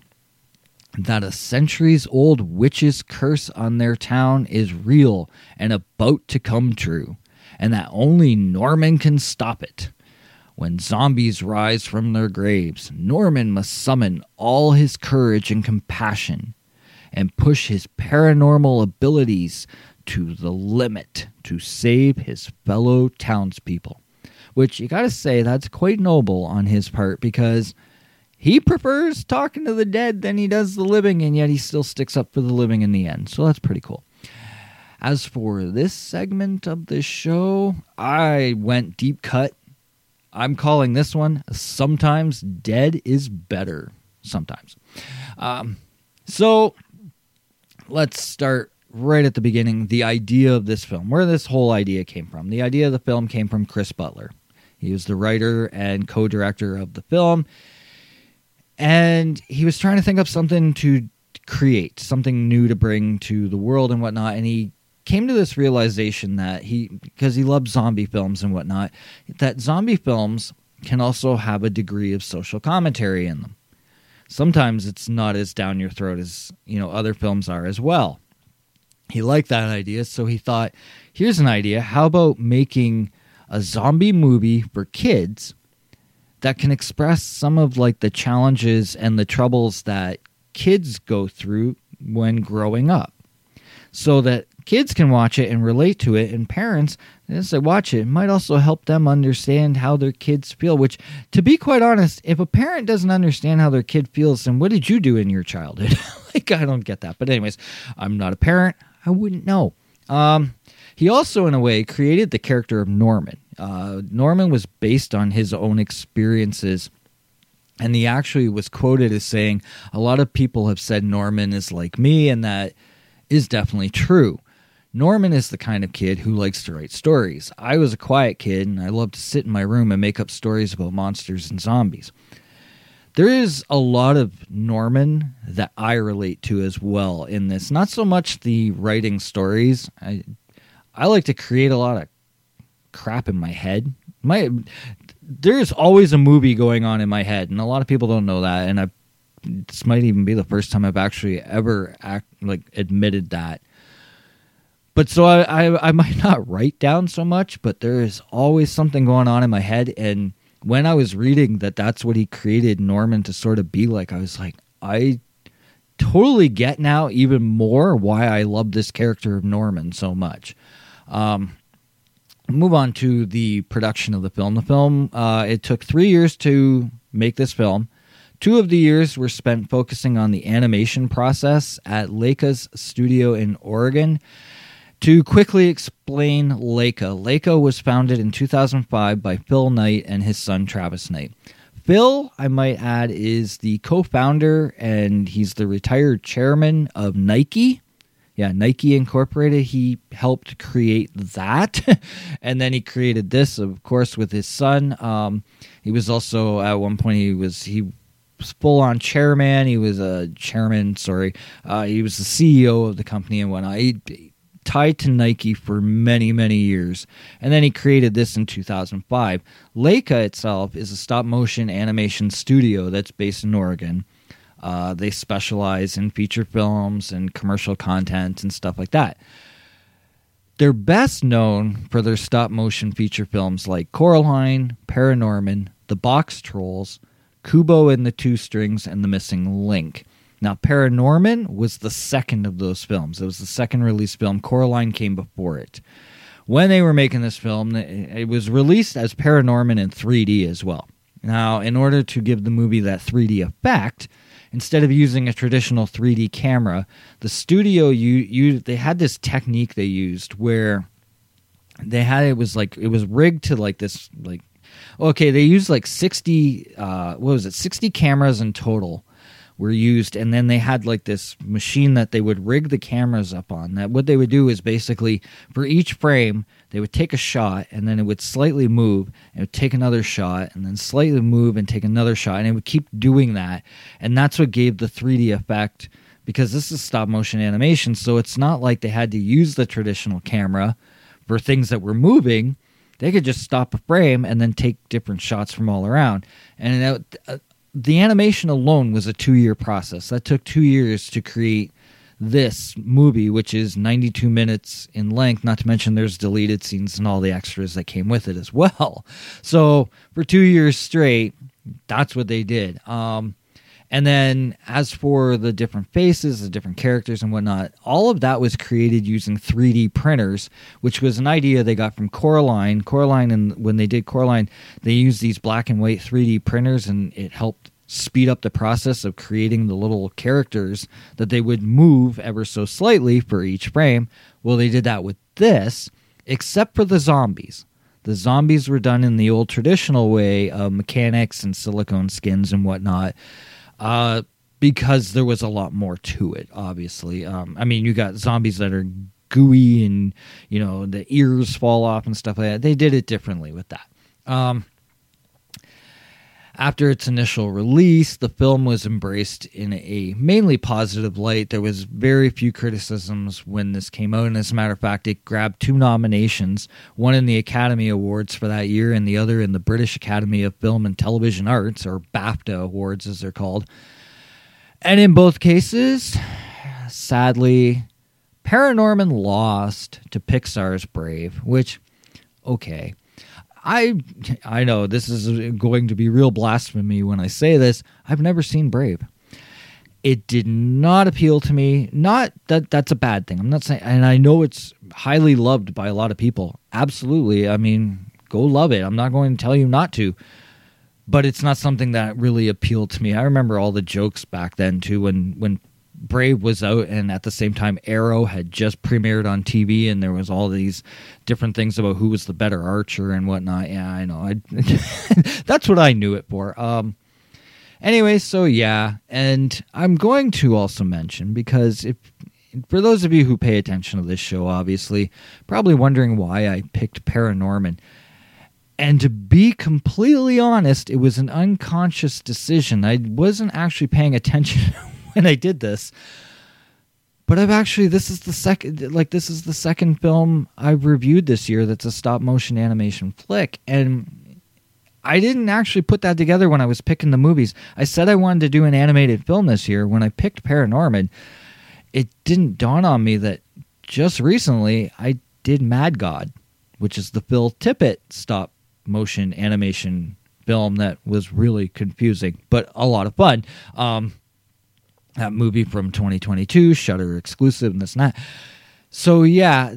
that a centuries old witch's curse on their town is real and about to come true, and that only Norman can stop it. When zombies rise from their graves, Norman must summon all his courage and compassion and push his paranormal abilities to the limit to save his fellow townspeople. Which you gotta say, that's quite noble on his part because he prefers talking to the dead than he does the living, and yet he still sticks up for the living in the end. So that's pretty cool. As for this segment of the show, I went deep cut I'm calling this one Sometimes Dead is Better. Sometimes. Um, so let's start right at the beginning the idea of this film, where this whole idea came from. The idea of the film came from Chris Butler. He was the writer and co director of the film. And he was trying to think of something to create, something new to bring to the world and whatnot. And he came to this realization that he, because he loved zombie films and whatnot, that zombie films can also have a degree of social commentary in them. Sometimes it's not as down your throat as, you know, other films are as well. He liked that idea, so he thought, here's an idea. How about making a zombie movie for kids that can express some of like the challenges and the troubles that kids go through when growing up so that kids can watch it and relate to it, and parents, as they watch it, might also help them understand how their kids feel. Which, to be quite honest, if a parent doesn't understand how their kid feels, then what did you do in your childhood? like, I don't get that. But, anyways, I'm not a parent. I wouldn't know. Um, He also, in a way, created the character of Norman. Uh, Norman was based on his own experiences. And he actually was quoted as saying, A lot of people have said Norman is like me, and that is definitely true. Norman is the kind of kid who likes to write stories. I was a quiet kid, and I loved to sit in my room and make up stories about monsters and zombies. There is a lot of Norman that I relate to as well in this. Not so much the writing stories. I I like to create a lot of crap in my head. My there's always a movie going on in my head, and a lot of people don't know that. And I this might even be the first time I've actually ever act like admitted that. But so I, I I might not write down so much, but there is always something going on in my head. And when I was reading that, that's what he created Norman to sort of be like. I was like, I totally get now even more why I love this character of Norman so much. Um, move on to the production of the film. The film uh, it took three years to make this film. Two of the years were spent focusing on the animation process at Laika's studio in Oregon. To quickly explain Laika, Laika was founded in 2005 by Phil Knight and his son Travis Knight. Phil, I might add, is the co founder and he's the retired chairman of Nike yeah, Nike Incorporated. He helped create that, and then he created this, of course, with his son. Um, he was also at one point he was he full on chairman. He was a chairman. Sorry, uh, he was the CEO of the company and whatnot. He, tied to Nike for many, many years. And then he created this in 2005. Laika itself is a stop motion animation studio that's based in Oregon. Uh, they specialize in feature films and commercial content and stuff like that. They're best known for their stop motion feature films like Coraline, Paranorman, The Boxtrolls, Kubo and the Two Strings, and The Missing Link. Now, Paranorman was the second of those films. It was the second release film. Coraline came before it. When they were making this film, it was released as Paranorman in 3D as well. Now, in order to give the movie that 3D effect, instead of using a traditional 3D camera, the studio you you they had this technique they used where they had it was like it was rigged to like this like okay they used like 60 uh what was it 60 cameras in total were used and then they had like this machine that they would rig the cameras up on that what they would do is basically for each frame they would take a shot and then it would slightly move and would take another shot and then slightly move and take another shot and it would keep doing that. And that's what gave the 3d effect because this is stop motion animation so it's not like they had to use the traditional camera for things that were moving. They could just stop a frame and then take different shots from all around. And uh, the animation alone was a two year process. That took two years to create this movie, which is 92 minutes in length, not to mention there's deleted scenes and all the extras that came with it as well. So for two years straight, that's what they did. Um, and then as for the different faces, the different characters and whatnot, all of that was created using 3D printers, which was an idea they got from Coraline. Coraline, and when they did Coraline, they used these black and white 3D printers, and it helped speed up the process of creating the little characters that they would move ever so slightly for each frame. Well, they did that with this, except for the zombies. The zombies were done in the old traditional way of mechanics and silicone skins and whatnot uh, because there was a lot more to it. Obviously, um, I mean, you got zombies that are gooey and you know the ears fall off and stuff like that. They did it differently with that. Um, after its initial release, the film was embraced in a mainly positive light. There was very few criticisms when this came out, and as a matter of fact, it grabbed two nominations: one in the Academy Awards for that year, and the other in the British Academy of Film and Television Arts, or BAFTA Awards, as they're called. And in both cases, sadly, Paranorman lost to Pixar's Brave, which, okay I I know this is going to be real blasphemy when I say this. I've never seen Brave. It did not appeal to me. Not that that's a bad thing. I'm not saying and I know it's highly loved by a lot of people. Absolutely. I mean, go love it. I'm not going to tell you not to. But it's not something that really appealed to me. I remember all the jokes back then too when when Brave was out, and at the same time, Arrow had just premiered on TV, and there was all these different things about who was the better archer and whatnot. Yeah, I know. I, that's what I knew it for. Um, anyway, so yeah, and I'm going to also mention because if for those of you who pay attention to this show, obviously, probably wondering why I picked Paranorman. And to be completely honest, it was an unconscious decision. I wasn't actually paying attention when I did this. But I've actually this is the second like this is the second film I've reviewed this year that's a stop motion animation flick and I didn't actually put that together when I was picking the movies. I said I wanted to do an animated film this year when I picked Paranorman. It didn't dawn on me that just recently I did Mad God, which is the Phil Tippett stop motion animation film that was really confusing, but a lot of fun. Um, that movie from 2022, Shudder exclusive, and this and that. So yeah,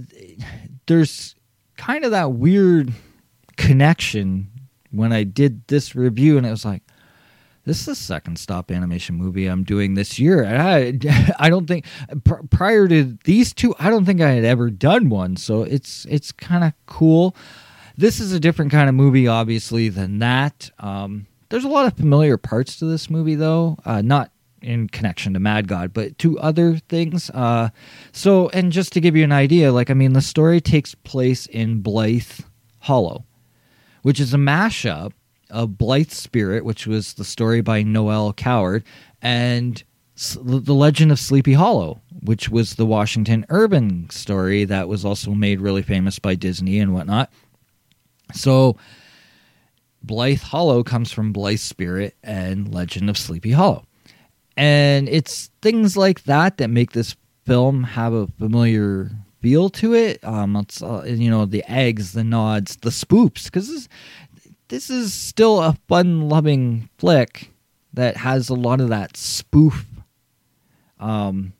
there's kind of that weird connection when I did this review, and it was like, this is the second stop animation movie I'm doing this year. I, I don't think pr- prior to these two, I don't think I had ever done one. So it's it's kind of cool. This is a different kind of movie, obviously, than that. Um, there's a lot of familiar parts to this movie, though, uh, not in connection to Mad God, but to other things. Uh, so, and just to give you an idea, like, I mean, the story takes place in Blithe Hollow, which is a mashup of Blithe Spirit, which was the story by Noel Coward, and The Legend of Sleepy Hollow, which was the Washington Irving story that was also made really famous by Disney and whatnot. So Blithe Hollow comes from Blithe Spirit and Legend of Sleepy Hollow. And it's things like that that make this film have a familiar feel to it. Um, it's uh, you know the eggs, the nods, the spoofs, because this, this is still a fun-loving flick that has a lot of that spoof um,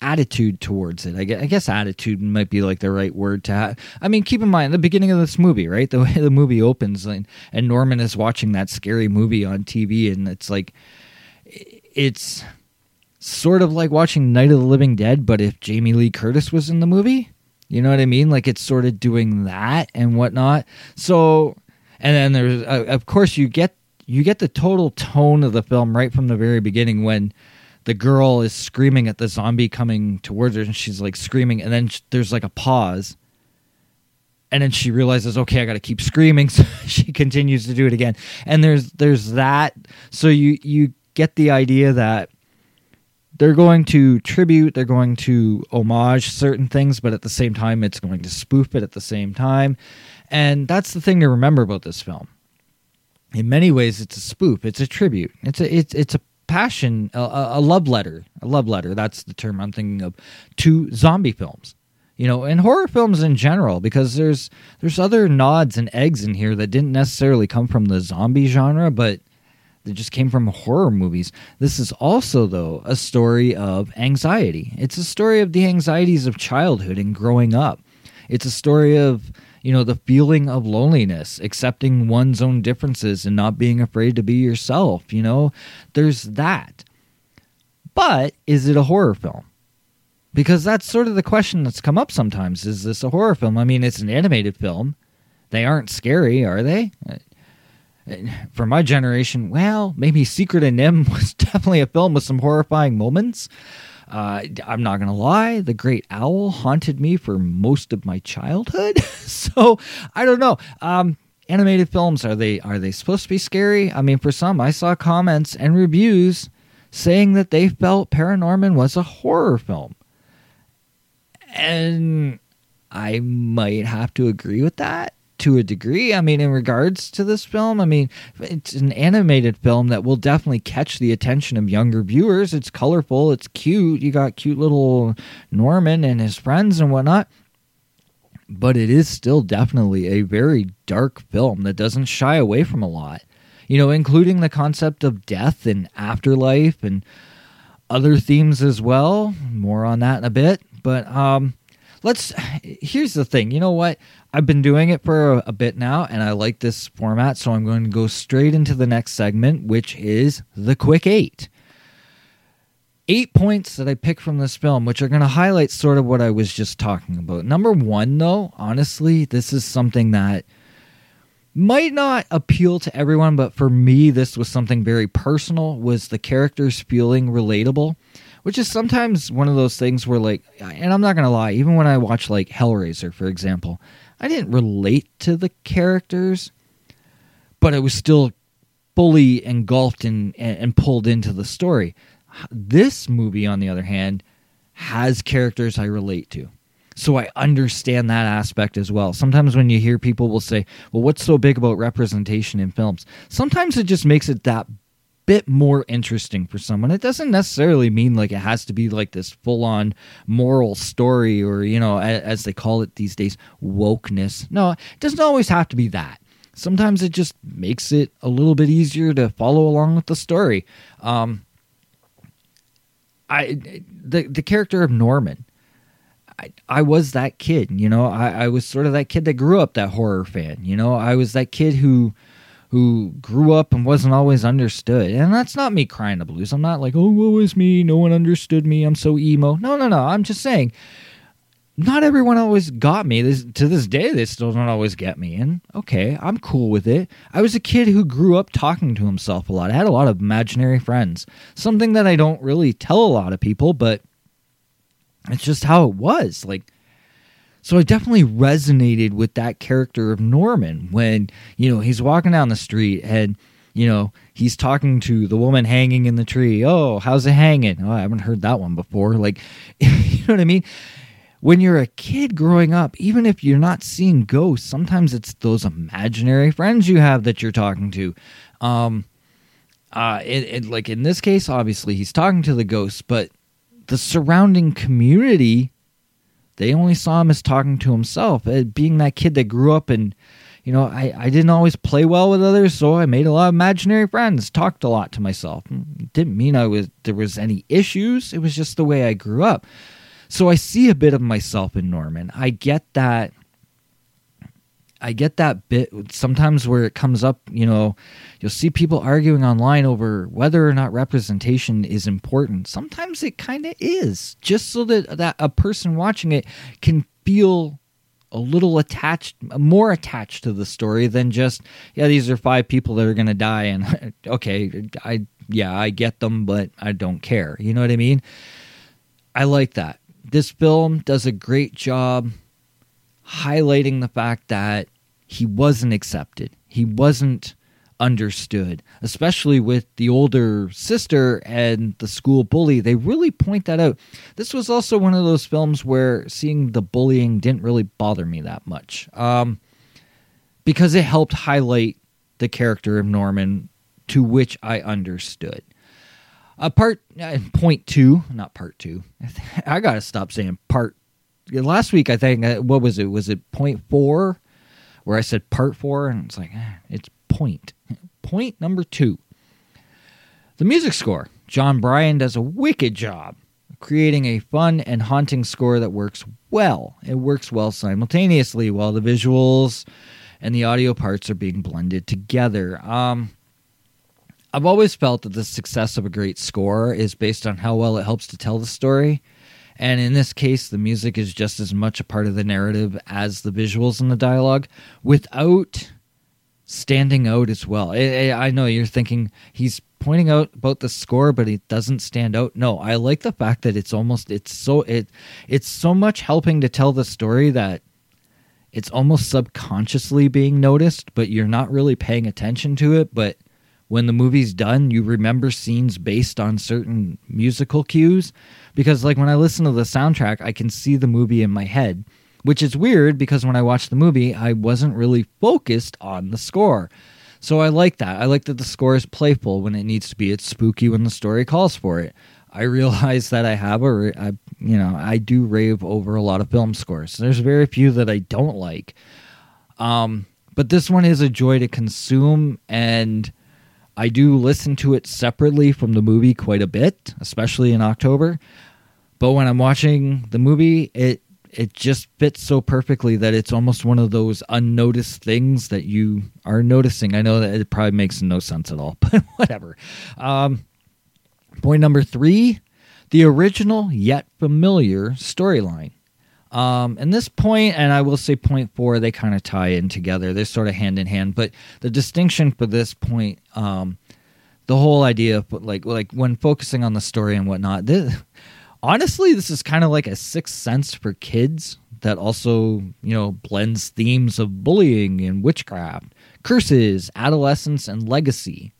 attitude towards it. I guess, I guess, attitude might be like the right word to have. I mean, keep in mind the beginning of this movie, right? The way the movie opens, and, and Norman is watching that scary movie on TV, and it's like it's sort of like watching Night of the Living Dead, but if Jamie Lee Curtis was in the movie, you know what I mean? Like it's sort of doing that and whatnot. So, and then there's, uh, of course, you get you get the total tone of the film right from the very beginning when the girl is screaming at the zombie coming towards her and she's like screaming and then there's like a pause and then she realizes okay i gotta keep screaming so she continues to do it again and there's there's that so you you get the idea that they're going to tribute they're going to homage certain things but at the same time it's going to spoof it at the same time and that's the thing to remember about this film in many ways it's a spoof it's a tribute it's a it's it's a passion, a, a love letter, a love letter. That's the term I'm thinking of to zombie films you know, and horror films in general, because there's there's other nods and eggs in here that didn't necessarily come from the zombie genre, but they just came from horror movies. This is also, though, a story of anxiety. It's a story of the anxieties of childhood and growing up. It's a story of you know, the feeling of loneliness, accepting one's own differences and not being afraid to be yourself, you know, there's that. But is it a horror film? Because that's sort of the question that's come up sometimes. Is this a horror film? I mean, it's an animated film. They aren't scary, are they? For my generation, well, maybe Secret of NIMH was definitely a film with some horrifying moments. Uh, I'm not gonna lie, the Great Owl haunted me for most of my childhood. so I don't know. Um, animated films are they are they supposed to be scary? I mean, for some, I saw comments and reviews saying that they felt Paranorman was a horror film, and I might have to agree with that to a degree. I mean, in regards to this film, I mean, it's an animated film that will definitely catch the attention of younger viewers. It's colorful, it's cute. You got cute little Norman and his friends and whatnot. But it is still definitely a very dark film that doesn't shy away from a lot, you know, including the concept of death and afterlife and other themes as well. More on that in a bit. But um, let's here's the thing you know what i've been doing it for a, a, bit now and i like this format so i'm going to go straight into the next segment which is the quick eight eight points that I pick from this film, which are going to highlight sort of what I was just talking about. Number one, though, honestly, this is something that might not appeal to everyone, but for me, this was something very personal. Was the characters feeling relatable? Which is sometimes one of those things where, like, and I'm not gonna lie, even when I watch like Hellraiser, for example, I didn't relate to the characters, but I was still fully engulfed and, and pulled into the story. This movie, on the other hand, has characters I relate to. So I understand that aspect as well. Sometimes when you hear people will say, "Well, what's so big about representation in films?" Sometimes it just makes it that bit more interesting for someone. It doesn't necessarily mean like it has to be like this full-on moral story or, you know, as they call it these days, wokeness. No, it doesn't always have to be that sometimes it just makes it a little bit easier to follow along with the story. Um, I the the character of Norman. I, I was that kid, you know. I, I was sort of that kid that grew up that horror fan, you know. I was that kid who who grew up and wasn't always understood. And that's not me crying the blues. I'm not like, oh, woe is me. No one understood me. I'm so emo. No, no, no. I'm just saying not everyone always got me. This, to this day, they still don't always get me. And okay, I'm cool with it. I was a kid who grew up talking to himself a lot. I had a lot of imaginary friends. Something that I don't really tell a lot of people, but it's just how it was. Like, so I definitely resonated with that character of Norman when, you know, he's walking down the street and, you know, he's talking to the woman hanging in the tree. Oh, how's it hanging? Oh, I haven't heard that one before. Like, you know what I mean? when you're a kid growing up, even if you're not seeing ghosts, sometimes it's those imaginary friends you have that you're talking to. Um, uh, it, it, like in this case, obviously he's talking to the ghosts, but the surrounding community, they only saw him as talking to himself. Uh, being that kid that grew up and, you know, I, I didn't always play well with others, so I made a lot of imaginary friends, talked a lot to myself. didn't mean I was there was any issues. It was just the way I grew up. So I see a bit of myself in Norman. I get that. I get that bit sometimes where it comes up, you know, you'll see people arguing online over whether or not representation is important. Sometimes it kind of is, just so that that a person watching it can feel a little attached, more attached to the story than just, yeah, these are five people that are going to die and okay, I yeah, I get them, but I don't care. You know what I mean? I like that this film does a great job highlighting the fact that he wasn't accepted. He wasn't understood, especially with the older sister and the school bully. They really point that out. This was also one of those films where seeing the bullying didn't really bother me that much um, because it helped highlight the character of Norman to which I understood. Uh, part uh, point two, not part two. I gotta stop saying part. Last week, I think uh, what was it? Was it point four, where I said part four, and it's like eh, it's point. Point number two. The music score. Jon Brion does a wicked job creating a fun and haunting score that works well. It works well simultaneously while the visuals and the audio parts are being blended together. Um, I've always felt that the success of a great score is based on how well it helps to tell the story. And in this case, the music is just as much a part of the narrative as the visuals and the dialogue without standing out as well. I, I know you're thinking he's pointing out about the score but it doesn't stand out no i like the fact that it's almost it's so it it's so much helping to tell the story that it's almost subconsciously being noticed but you're not really paying attention to it but when the movie's done, you remember scenes based on certain musical cues. Because, like, when I listen to the soundtrack, I can see the movie in my head, which is weird because when I watched the movie, I wasn't really focused on the score. So I like that. I like that the score is playful when it needs to be. It's spooky when the story calls for it. I realize that I have a, I, you know, I do rave over a lot of film scores. There's very few that I don't like. Um, but this one is a joy to consume and I do listen to it separately from the movie quite a bit, especially in October. But when I'm watching the movie, it it just fits so perfectly that it's almost one of those unnoticed things that you are noticing. I know that it probably makes no sense at all, but whatever. Um, point number three the original yet familiar storyline. Um, and this point, and I will say point four, they kind of tie in together. They're sort of hand in hand. But the distinction for this point, um, the whole idea of like like when focusing on the story and whatnot, this, honestly, this is kind of like a sixth sense for kids that also you know blends themes of bullying and witchcraft, curses, adolescence, and legacy.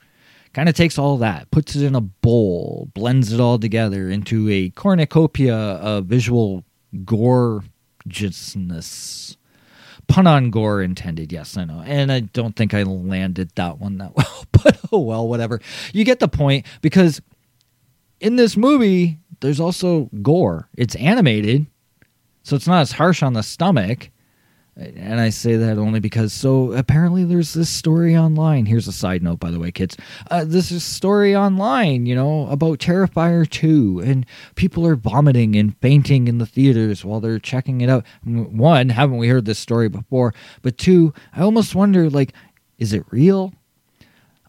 Kind of takes all that, puts it in a bowl, blends it all together into a cornucopia of visual gorgeousness. Pun on gore intended, yes, I know. And I don't think I landed that one that well, but oh well, whatever. You get the point because in this movie, there's also gore. It's animated, so it's not as harsh on the stomach. And I say that only because so apparently there's this story online. Here's a side note, by the way, kids. Uh, this is story online, you know, about Terrifier 2, and people are vomiting and fainting in the theaters while they're checking it out. One, haven't we heard this story before? But two, I almost wonder, like, is it real?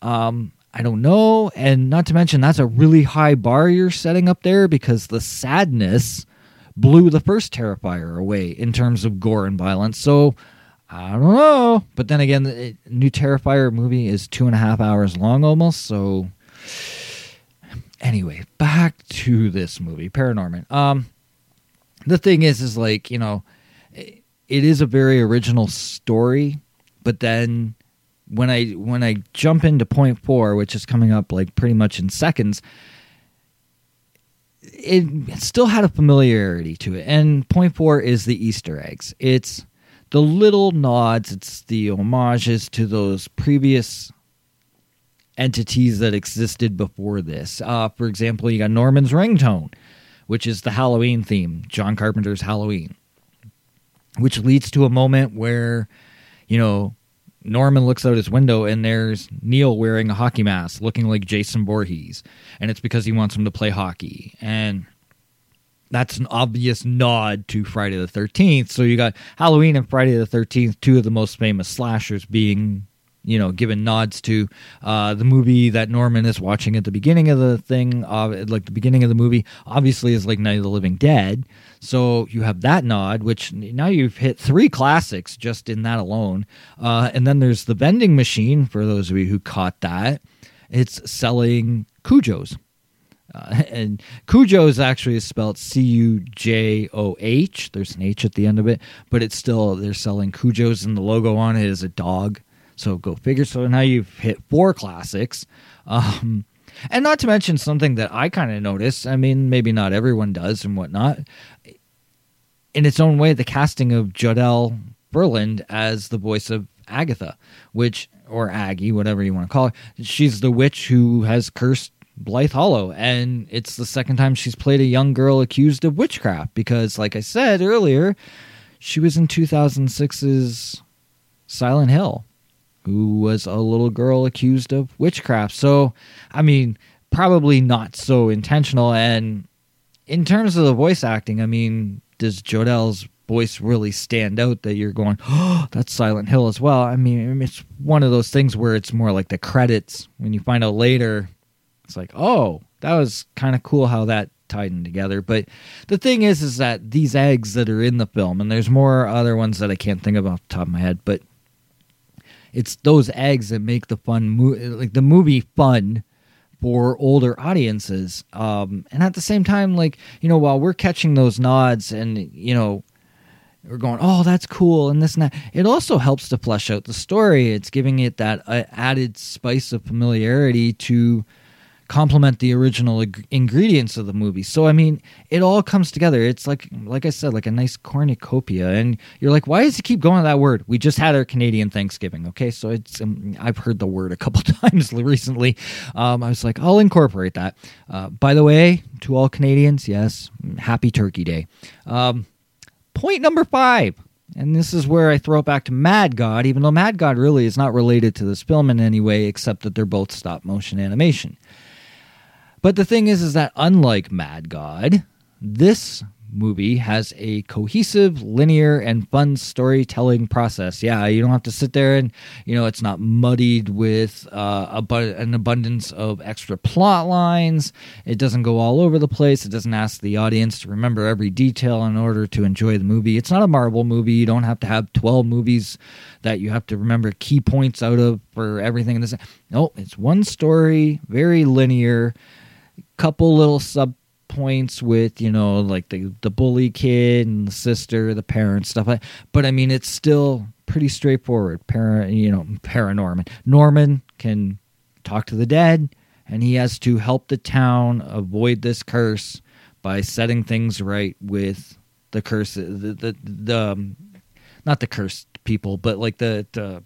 Um, I don't know. And not to mention, that's a really high bar you're setting up there because the sadness blew the first Terrifier away in terms of gore and violence. So I don't know. But then again, the new Terrifier movie is two and a half hours long almost. So anyway, back to this movie, Paranorman. Um, the thing is, is like you know, it is a very original story, but then when I when I jump into point four, which is coming up like pretty much in seconds, it still had a familiarity to it. And point four is the Easter eggs. It's the little nods, it's the homages to those previous entities that existed before this. Uh, for example, you got Norman's ringtone, which is the Halloween theme, John Carpenter's Halloween, which leads to a moment where, you know, Norman looks out his window and there's Neil wearing a hockey mask looking like Jason Voorhees. And it's because he wants him to play hockey. And that's an obvious nod to Friday the 13th. So you got Halloween and Friday the 13th, two of the most famous slashers being you know, given nods to uh, the movie that Norman is watching at the beginning of the thing, uh, like the beginning of the movie, obviously is like Night of the Living Dead. So you have that nod, which now you've hit three classics just in that alone. Uh, and then there's the vending machine for those of you who caught that. It's selling Cujos. Uh, and Cujo's actually is spelled C U J O H. There's an H at the end of it, but it's still they're selling Cujo's, and the logo on it is a dog. So go figure. So now you've hit four classics. Um, and not to mention something that I kind of notice. I mean, maybe not everyone does and whatnot. In its own way, the casting of Jodelle Ferland as the voice of Agatha, which or Aggie, whatever you want to call her, she's the witch who has cursed Blithe Hollow, and it's the second time she's played a young girl accused of witchcraft. Because, like I said earlier, she was in 2006's Silent Hill who was a little girl accused of witchcraft. So, I mean, probably not so intentional. And in terms of the voice acting, I mean, does Jodelle's voice really stand out that you're going, oh, that's Silent Hill as well? I mean, it's one of those things where it's more like the credits. When you find out later, it's like, oh, that was kind of cool how that tied in together. But the thing is, is that these eggs that are in the film, and there's more other ones that I can't think of off the top of my head, but it's those eggs that make the fun like the movie fun for older audiences um, and at the same time like you know while we're catching those nods and you know we're going oh that's cool and this and that it also helps to flesh out the story. It's giving it that uh, added spice of familiarity to complement the original ag- ingredients of the movie. So I mean, it all comes together. It's like like I said, like a nice cornucopia. And you're like, why does he keep going to that word? We just had our Canadian Thanksgiving, okay? So it's um, I've heard the word a couple times recently. Um, I was like, I'll incorporate that. Uh, by the way, to all Canadians, yes, happy Turkey Day. Um, point number five. And this is where I throw it back to Mad God, even though Mad God really is not related to this film in any way, except that they're both stop motion animation. But the thing is, is that unlike Mad God, this movie has a cohesive, linear, and fun storytelling process. Yeah, you don't have to sit there and, you know, it's not muddied with uh, an abundance of extra plot lines. It doesn't go all over the place. It doesn't ask the audience to remember every detail in order to enjoy the movie. It's not a Marvel movie. You don't have to have 12 movies that you have to remember key points out of for everything in this. No, it's one story, very linear, couple little sub points with you know like the the bully kid and the sister the parents stuff like but i mean it's still pretty straightforward. Parent you know paranorman. Norman can talk to the dead and he has to help the town avoid this curse by setting things right with the curse the the, the um, not the cursed people but like the, the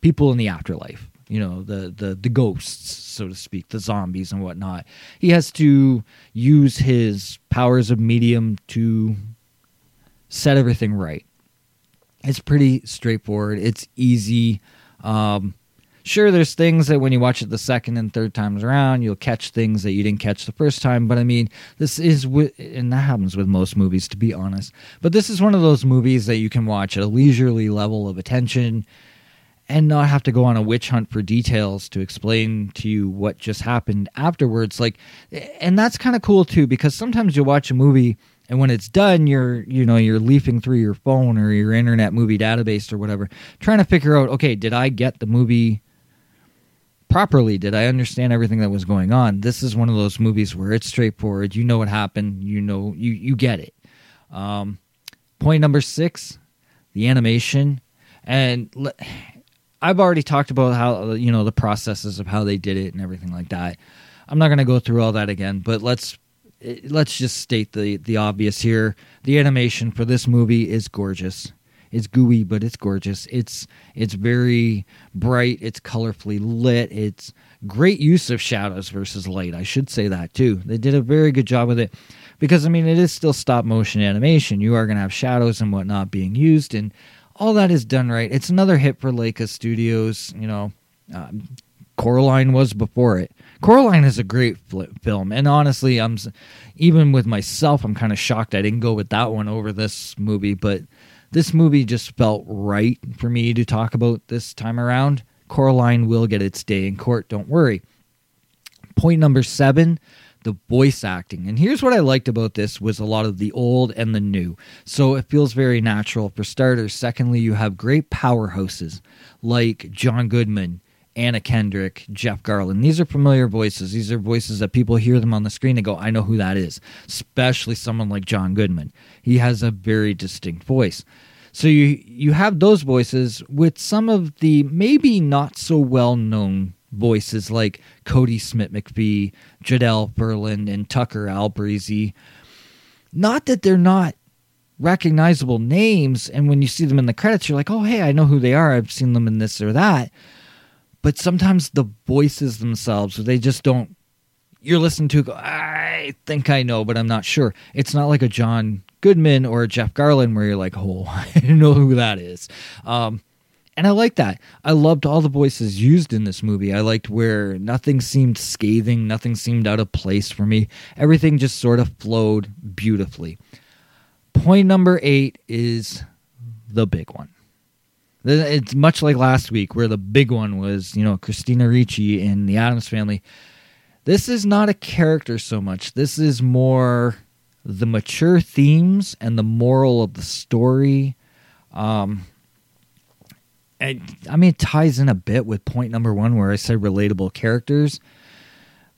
people in the afterlife you know the the the ghosts so to speak the zombies and whatnot. He has to use his powers of medium to set everything right. It's pretty straightforward. It's easy. Um sure there's things that when you watch it the second and third times around you'll catch things that you didn't catch the first time. But i mean this is and that happens with most movies to be honest. But this is one of those movies that you can watch at a leisurely level of attention and not have to go on a witch hunt for details to explain to you what just happened afterwards like and that's kind of cool too because sometimes you watch a movie and when it's done you're you know you're leafing through your phone or your internet movie database or whatever trying to figure out okay did i get the movie properly? Did i understand everything that was going on? This is one of those movies where it's straightforward. You know what happened. You know you you get it. Um, point number six the animation. And I've already talked about how you know the processes of how they did it and everything like that. I'm not going to go through all that again, but let's let's just state the the obvious here. The animation for this movie is gorgeous. It's gooey, but it's gorgeous. It's it's very bright. It's colorfully lit. It's great use of shadows versus light. I should say that too. They did a very good job with it because I mean it is still stop motion animation. You are going to have shadows and whatnot being used, and all that is done right. It's another hit for Laika Studios. You know, um, Coraline was before it. Coraline is a great film, and honestly, I'm even with myself, I'm kind of shocked I didn't go with that one over this movie. But this movie just felt right for me to talk about this time around. Coraline will get its day in court. Don't worry. Point number seven the voice acting. And here's what I liked about this was a lot of the old and the new. So it feels very natural for starters. Secondly, you have great powerhouses like John Goodman, Anna Kendrick, Jeff Garlin. These are familiar voices. These are voices that people hear them on the screen and go, I know who that is. Especially someone like John Goodman. He has a very distinct voice. So you you have those voices with some of the maybe not so well known voices like Cody Smith McPhee, Jodelle Ferland, and Tucker Albrizzi. Not that they're not recognizable names, and when you see them in the credits, you're like, oh, hey, I know who they are. I've seen them in this or that. But sometimes the voices themselves, they just don't. You're listening to, I think I know, but I'm not sure. It's not like a John Goodman or a Jeff Garlin where you're like, oh, I don't know who that is. Um, and I like that. I loved all the voices used in this movie. I liked where nothing seemed scathing, nothing seemed out of place for me. Everything just sort of flowed beautifully. Point number eight is the big one. It's much like last week, where the big one was, you know, Christina Ricci in the Addams family. This is not a character so much. This is more the mature themes and the moral of the story. Um, and, I mean, it ties in a bit with point number one where I said relatable characters.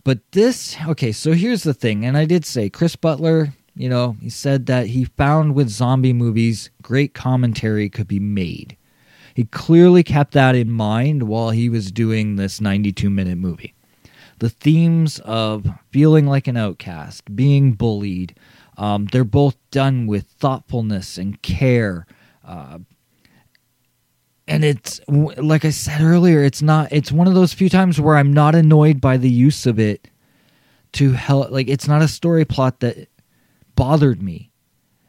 But this, okay, so here's the thing. And I did say Chris Butler, you know, he said that he found with zombie movies, great commentary could be made. He clearly kept that in mind while he was doing this 92 minute movie. The themes of feeling like an outcast, being bullied, um, they're both done with thoughtfulness and care. Uh, and it's like I said earlier, it's not. It's one of those few times where I'm not annoyed by the use of it to help. Like it's not a story plot that bothered me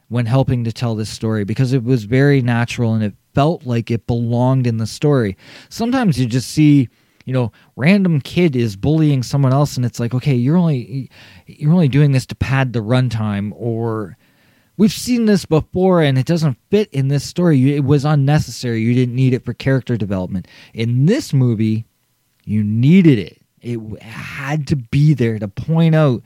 when helping to tell this story because it was very natural and it felt like it belonged in the story. Sometimes you just see, you know, random kid is bullying someone else and it's like, okay, you're only you're only doing this to pad the runtime or we've seen this before and it doesn't fit in this story. It was unnecessary. You didn't need it for character development. In this movie, you needed it. It had to be there to point out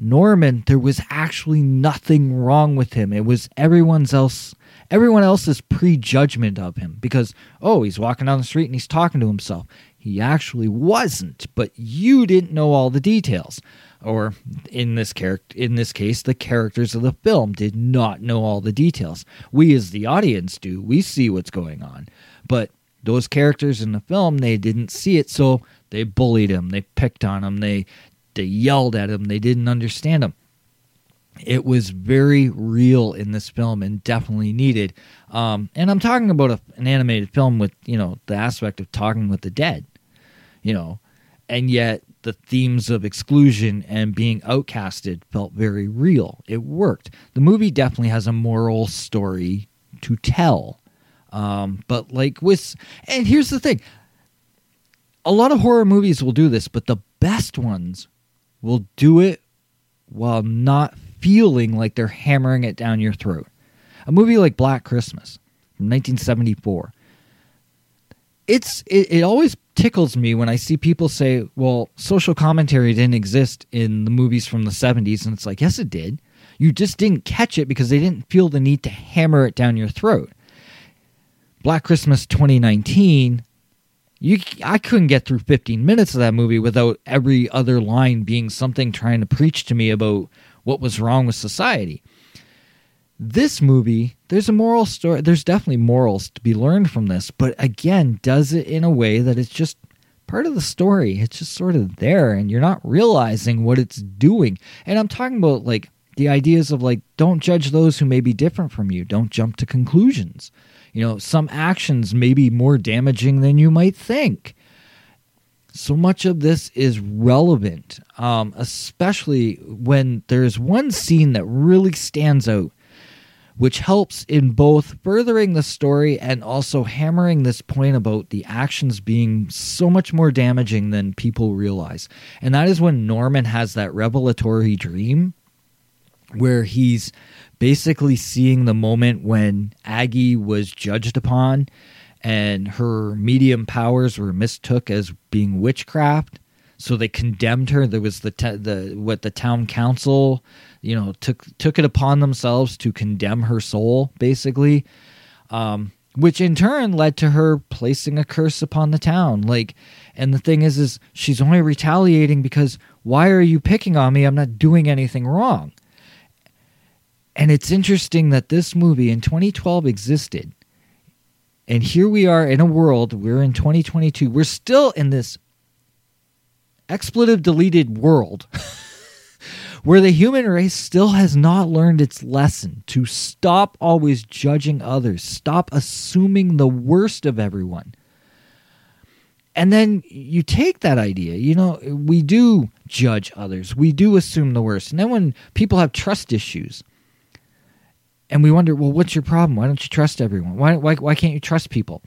Norman, there was actually nothing wrong with him. It was everyone's else everyone else's prejudgment of him because oh, he's walking down the street and he's talking to himself. He actually wasn't, but you didn't know all the details or in this character in this case the characters of the film did not know all the details. We as the audience do. We see what's going on. But those characters in the film they didn't see it so they bullied him. They picked on him. They they yelled at him. They didn't understand him. It was very real in this film and definitely needed um, and i'm talking about a, an animated film with you know the aspect of talking with the dead you know and yet the themes of exclusion and being outcasted felt very real. It worked. The movie definitely has a moral story to tell. Um, but like with, and here's the thing a lot of horror movies will do this, but the best ones will do it while not feeling like they're hammering it down your throat. A movie like Black Christmas from 1974 it's it, it always tickles me when I see people say, "Well, social commentary didn't exist in the movies from the '70s," and it's like, yes, it did. You just didn't catch it because they didn't feel the need to hammer it down your throat. Black Christmas 2019, you I couldn't get through 15 minutes of that movie without every other line being something trying to preach to me about what was wrong with society. This movie, there's a moral story. There's definitely morals to be learned from this, but again, does it in a way that it's just part of the story. It's just sort of there, and you're not realizing what it's doing. And I'm talking about like the ideas of like, don't judge those who may be different from you, don't jump to conclusions. You know, some actions may be more damaging than you might think. So much of this is relevant, um, especially when there's one scene that really stands out which helps in both furthering the story and also hammering this point about the actions being so much more damaging than people realize. And that is when Norman has that revelatory dream where he's basically seeing the moment when Aggie was judged upon and her medium powers were mistook as being witchcraft so they condemned her. There was the te- the what the town council, you know, took took it upon themselves to condemn her soul, basically, um, which in turn led to her placing a curse upon the town. Like, and the thing is, is she's only retaliating because why are you picking on me? I'm not doing anything wrong. And it's interesting that this movie in 2012 existed. And here we are in a world, we're in 2022. We're still in this expletive deleted world where the human race still has not learned its lesson to stop always judging others, stop assuming the worst of everyone. And then you take that idea, you know, we do judge others, we do assume the worst. And then when people have trust issues, and we wonder, well, what's your problem? Why don't you trust everyone? Why, why, why can't you trust people?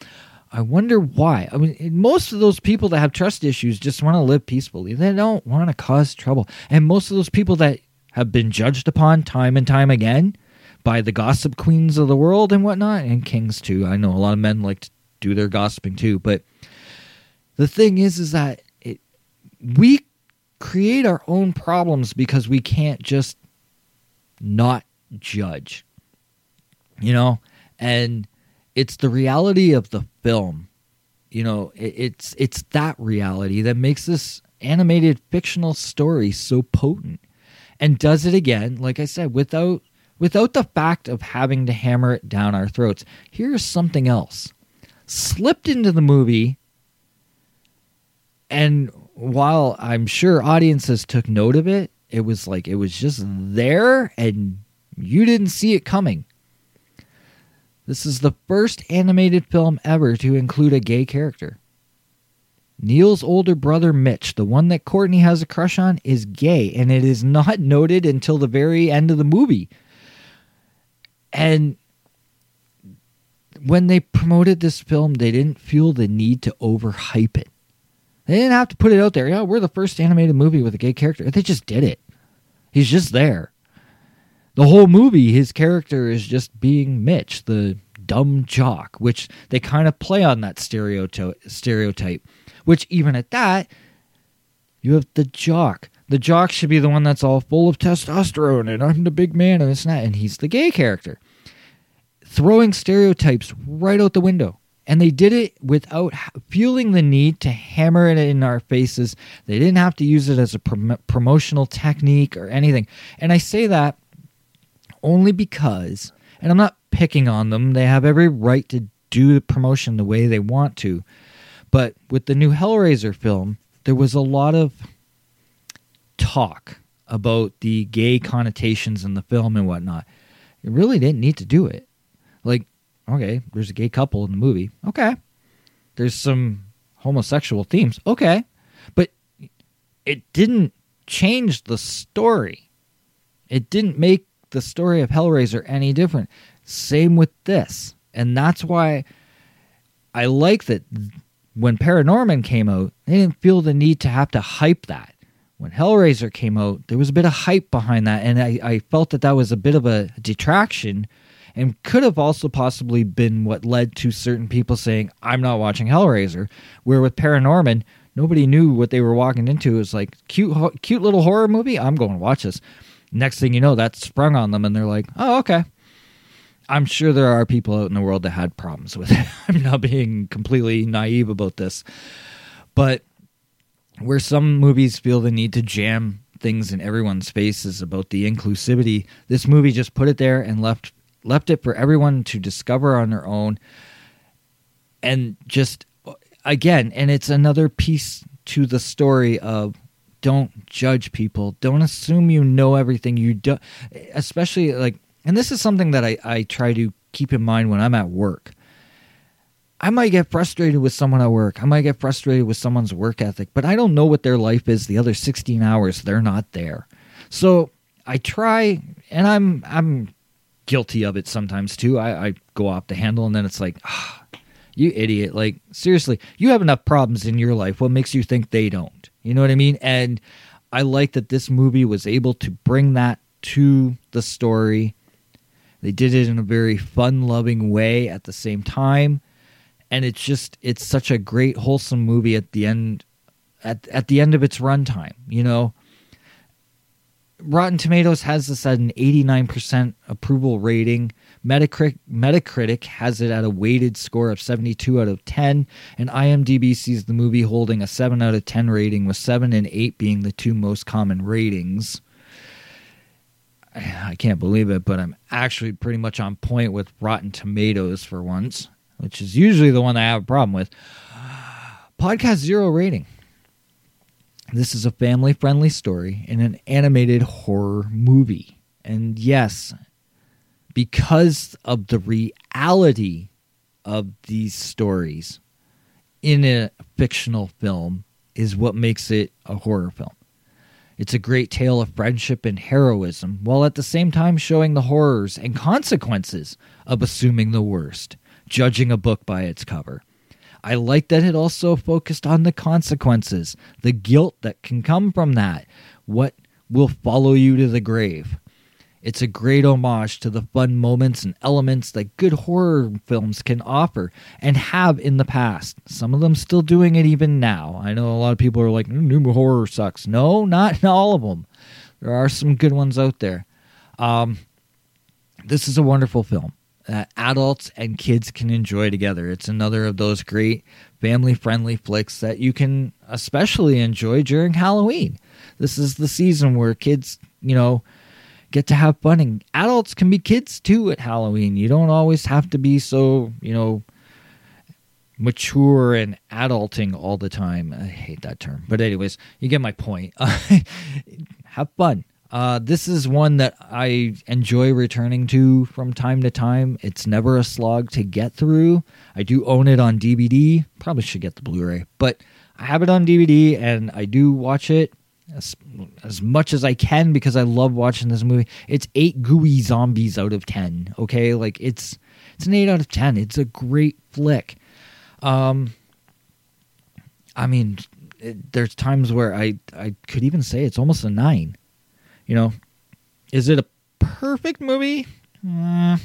I wonder why. I mean, most of those people that have trust issues just want to live peacefully. They don't want to cause trouble. And most of those people that have been judged upon time and time again by the gossip queens of the world and whatnot, and kings too. I know a lot of men like to do their gossiping too. But the thing is, is that it, we create our own problems because we can't just not judge. You know? And it's the reality of the film. You know, it, it's it's that reality that makes this animated fictional story so potent and does it again like I said without without the fact of having to hammer it down our throats. Here's something else. Slipped into the movie and while I'm sure audiences took note of it, it was like it was just there and you didn't see it coming. This is the first animated film ever to include a gay character. Neil's older brother Mitch, the one that Courtney has a crush on, is gay, and it is not noted until the very end of the movie. And when they promoted this film, they didn't feel the need to overhype it. They didn't have to put it out there. Yeah, we're the first animated movie with a gay character. They just did it. He's just there the whole movie, his character is just being Mitch, the dumb jock, which they kind of play on that stereotype. Which even at that, you have the jock. The jock should be the one that's all full of testosterone, and I'm the big man, and it's not, and he's the gay character. Throwing stereotypes right out the window. And they did it without feeling the need to hammer it in our faces. They didn't have to use it as a prom- promotional technique or anything. And I say that only because, and I'm not picking on them, they have every right to do the promotion the way they want to. But with the new Hellraiser film, there was a lot of talk about the gay connotations in the film and whatnot. It really didn't need to do it. Like, Okay, there's a gay couple in the movie. Okay. There's some homosexual themes. Okay. But it didn't change the story. It didn't make the story of Hellraiser any different. Same with this. And that's why I like that when Paranorman came out, they didn't feel the need to have to hype that. When Hellraiser came out, there was a bit of hype behind that, and I, I felt that that was a bit of a detraction and could have also possibly been what led to certain people saying, I'm not watching Hellraiser. Where with Paranorman, nobody knew what they were walking into. It was like, cute, cute little horror movie. I'm going to watch this. Next thing you know, that sprung on them, and they're like, oh, okay. I'm sure there are people out in the world that had problems with it. I'm not being completely naive about this. But where some movies feel the need to jam things in everyone's faces about the inclusivity, this movie just put it there and left left it for everyone to discover on their own and just again and it's another piece to the story of don't judge people don't assume you know everything you don't, especially like and this is something that I, I try to keep in mind when i'm at work i might get frustrated with someone at work i might get frustrated with someone's work ethic but i don't know what their life is the other 16 hours they're not there so i try and i'm i'm guilty of it sometimes too. I, I go off the handle and then it's like, ah, you idiot. Like, seriously, you have enough problems in your life. What makes you think they don't? You know what I mean? And I like that this movie was able to bring that to the story. They did it in a very fun loving way at the same time. And it's just it's such a great wholesome movie at the end at at the end of its runtime, you know. Rotten Tomatoes has this at an 89% approval rating. Metacritic, Metacritic has it at a weighted score of 72 out of 10, and IMDb sees the movie holding a 7 out of 10 rating, with 7 and 8 being the two most common ratings. I can't believe it, but I'm actually pretty much on point with Rotten Tomatoes for once, which is usually the one I have a problem with. Podcast zero rating. This is a family friendly story in an animated horror movie. And yes, because of the reality of these stories in a fictional film, is what makes it a horror film. It's a great tale of friendship and heroism, while at the same time showing the horrors and consequences of assuming the worst, judging a book by its cover. I like that it also focused on the consequences, the guilt that can come from that, what will follow you to the grave. It's a great homage to the fun moments and elements that good horror films can offer and have in the past. Some of them still doing it even now. I know a lot of people are like, mm, new horror sucks. No, not all of them. There are some good ones out there. Um, this is a wonderful film that adults and kids can enjoy together. It's another of those great family friendly flicks that you can especially enjoy during Halloween. This is the season where kids, you know, get to have fun and adults can be kids too at Halloween. You don't always have to be so, you know, mature and adulting all the time. I hate that term. But anyways, you get my point. have fun. Uh, this is one that I enjoy returning to from time to time. It's never a slog to get through. I do own it on DVD. Probably should get the Blu ray, but I have it on DVD and I do watch it as, as much as I can because I love watching this movie. It's eight gooey zombies out of 10. Okay. Like it's, it's an eight out of 10. It's a great flick. Um, I mean, it, there's times where I, I could even say it's almost a nine you know, is it a perfect movie? Mm,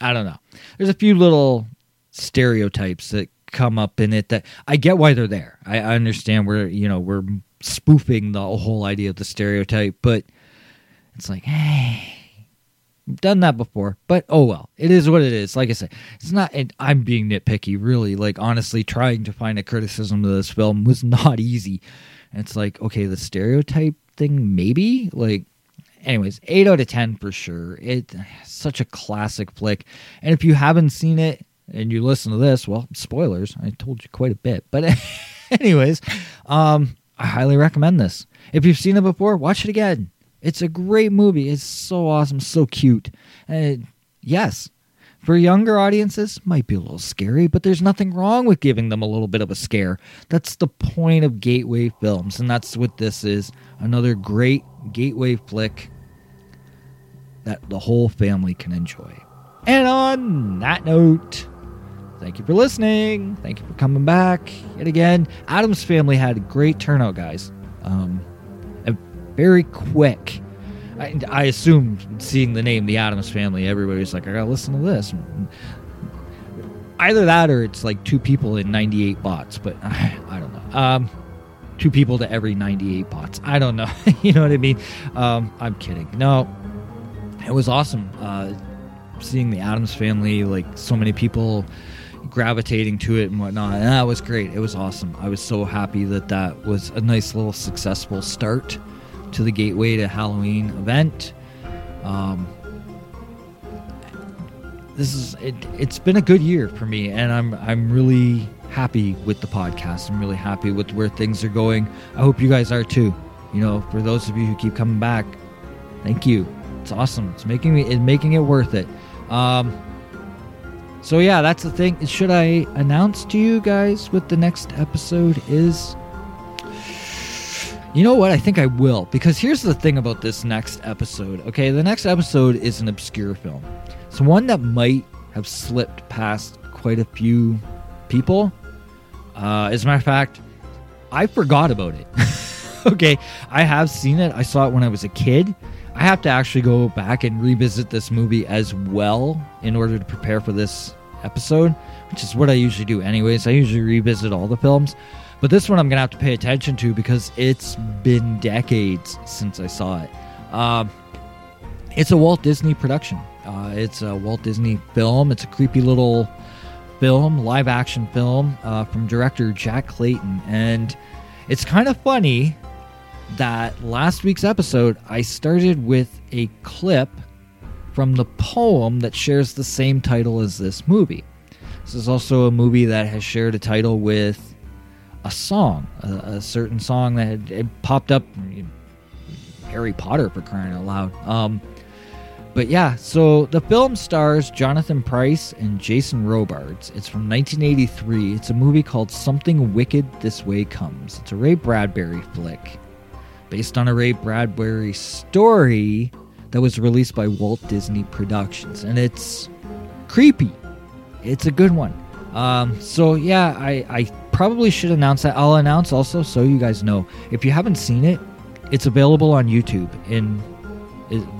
I don't know. There's a few little stereotypes that come up in it that I get why they're there. I, I understand we're you know we're spoofing the whole idea of the stereotype, but it's like, hey, I've done that before. But oh well, it is what it is. Like I said, it's not. I'm being nitpicky, really. Like honestly, trying to find a criticism of this film was not easy. And it's like, okay, the stereotype thing, maybe like anyways, eight out of ten for sure. It's such a classic flick, and if you haven't seen it and you listen to this, well, spoilers. I told you quite a bit, but anyways, um, I highly recommend this. If you've seen it before, watch it again. It's a great movie. It's so awesome, so cute, and yes. For younger audiences, might be a little scary, but there's nothing wrong with giving them a little bit of a scare. That's the point of gateway films, and that's what this is. Another great gateway flick that the whole family can enjoy. And on that note, thank you for listening. Thank you for coming back yet again. Addams family had a great turnout, guys. Um, and very quick. I, I assume seeing the name, the Addams family, everybody's like, I gotta listen to this. Either that or it's like two people in 98 bots, but I, I don't know. Um, two people to every 98 bots. I don't know. you know what I mean? Um, I'm kidding. No, it was awesome uh, seeing the Addams family, like so many people gravitating to it and whatnot. And that was great. It was awesome. I was so happy that that was a nice little successful start to the Gateway to Halloween event. Um, this is it, it's been a good year for me, and I'm I'm really happy with the podcast. I'm really happy with where things are going. I hope you guys are too. You know, for those of you who keep coming back, thank you. It's awesome. It's making me it's making it worth it. Um, so yeah, that's the thing. Should I announce to you guys what the next episode is? You know what? I think I will because here's the thing about this next episode. Okay, the next episode is an obscure film. It's one that might have slipped past quite a few people. Uh, as a matter of fact, I forgot about it. okay, I have seen it. I saw it when I was a kid. I have to actually go back and revisit this movie as well in order to prepare for this episode, which is what I usually do anyways. I usually revisit all the films. But this one I'm going to have to pay attention to because it's been decades since I saw it. Um, it's a Walt Disney production. Uh, it's a Walt Disney film. It's a creepy little film, live action film uh, from director Jack Clayton. And it's kind of funny that last week's episode, I started with a clip from the poem that shares the same title as this movie. This is also a movie that has shared a title with a song, a, a certain song that had, popped up. Harry Potter for crying out loud. Um, but yeah, so the film stars Jonathan Pryce and Jason Robards. It's from 1983. It's a movie called Something Wicked This Way Comes. It's a Ray Bradbury flick based on a Ray Bradbury story that was released by Walt Disney Productions. And it's creepy. It's a good one. Um, so, yeah, I, I probably should announce that. I'll announce also so you guys know. If you haven't seen it, it's available on YouTube in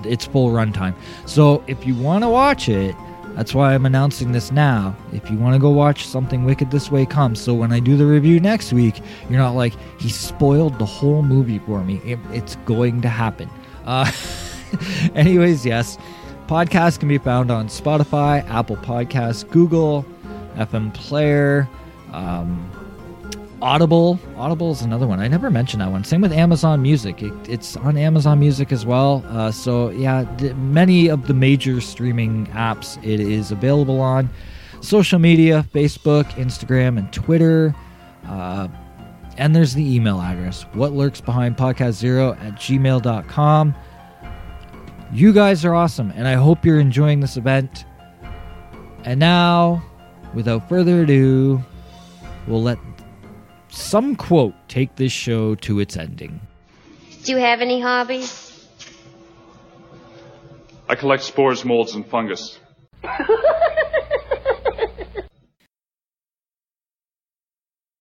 its full runtime. So, if you want to watch it, that's why I'm announcing this now. If you want to go watch Something Wicked This Way Comes, so when I do the review next week, you're not like, he spoiled the whole movie for me. It, it's going to happen. Uh, anyways, yes. Podcast can be found on Spotify, Apple Podcasts, Google, FM Player, um, Audible. Audible is another one. I never mentioned that one. Same with Amazon Music. It, it's on Amazon Music as well. Uh, so, yeah, many of the major streaming apps it is available on. Social media Facebook, Instagram, and Twitter. Uh, and there's the email address what lurks behind podcast zero at gmail.com. You guys are awesome, and I hope you're enjoying this event. And now, without further ado, we'll let some quote take this show to its ending. Do you have any hobbies? I collect spores, molds, and fungus.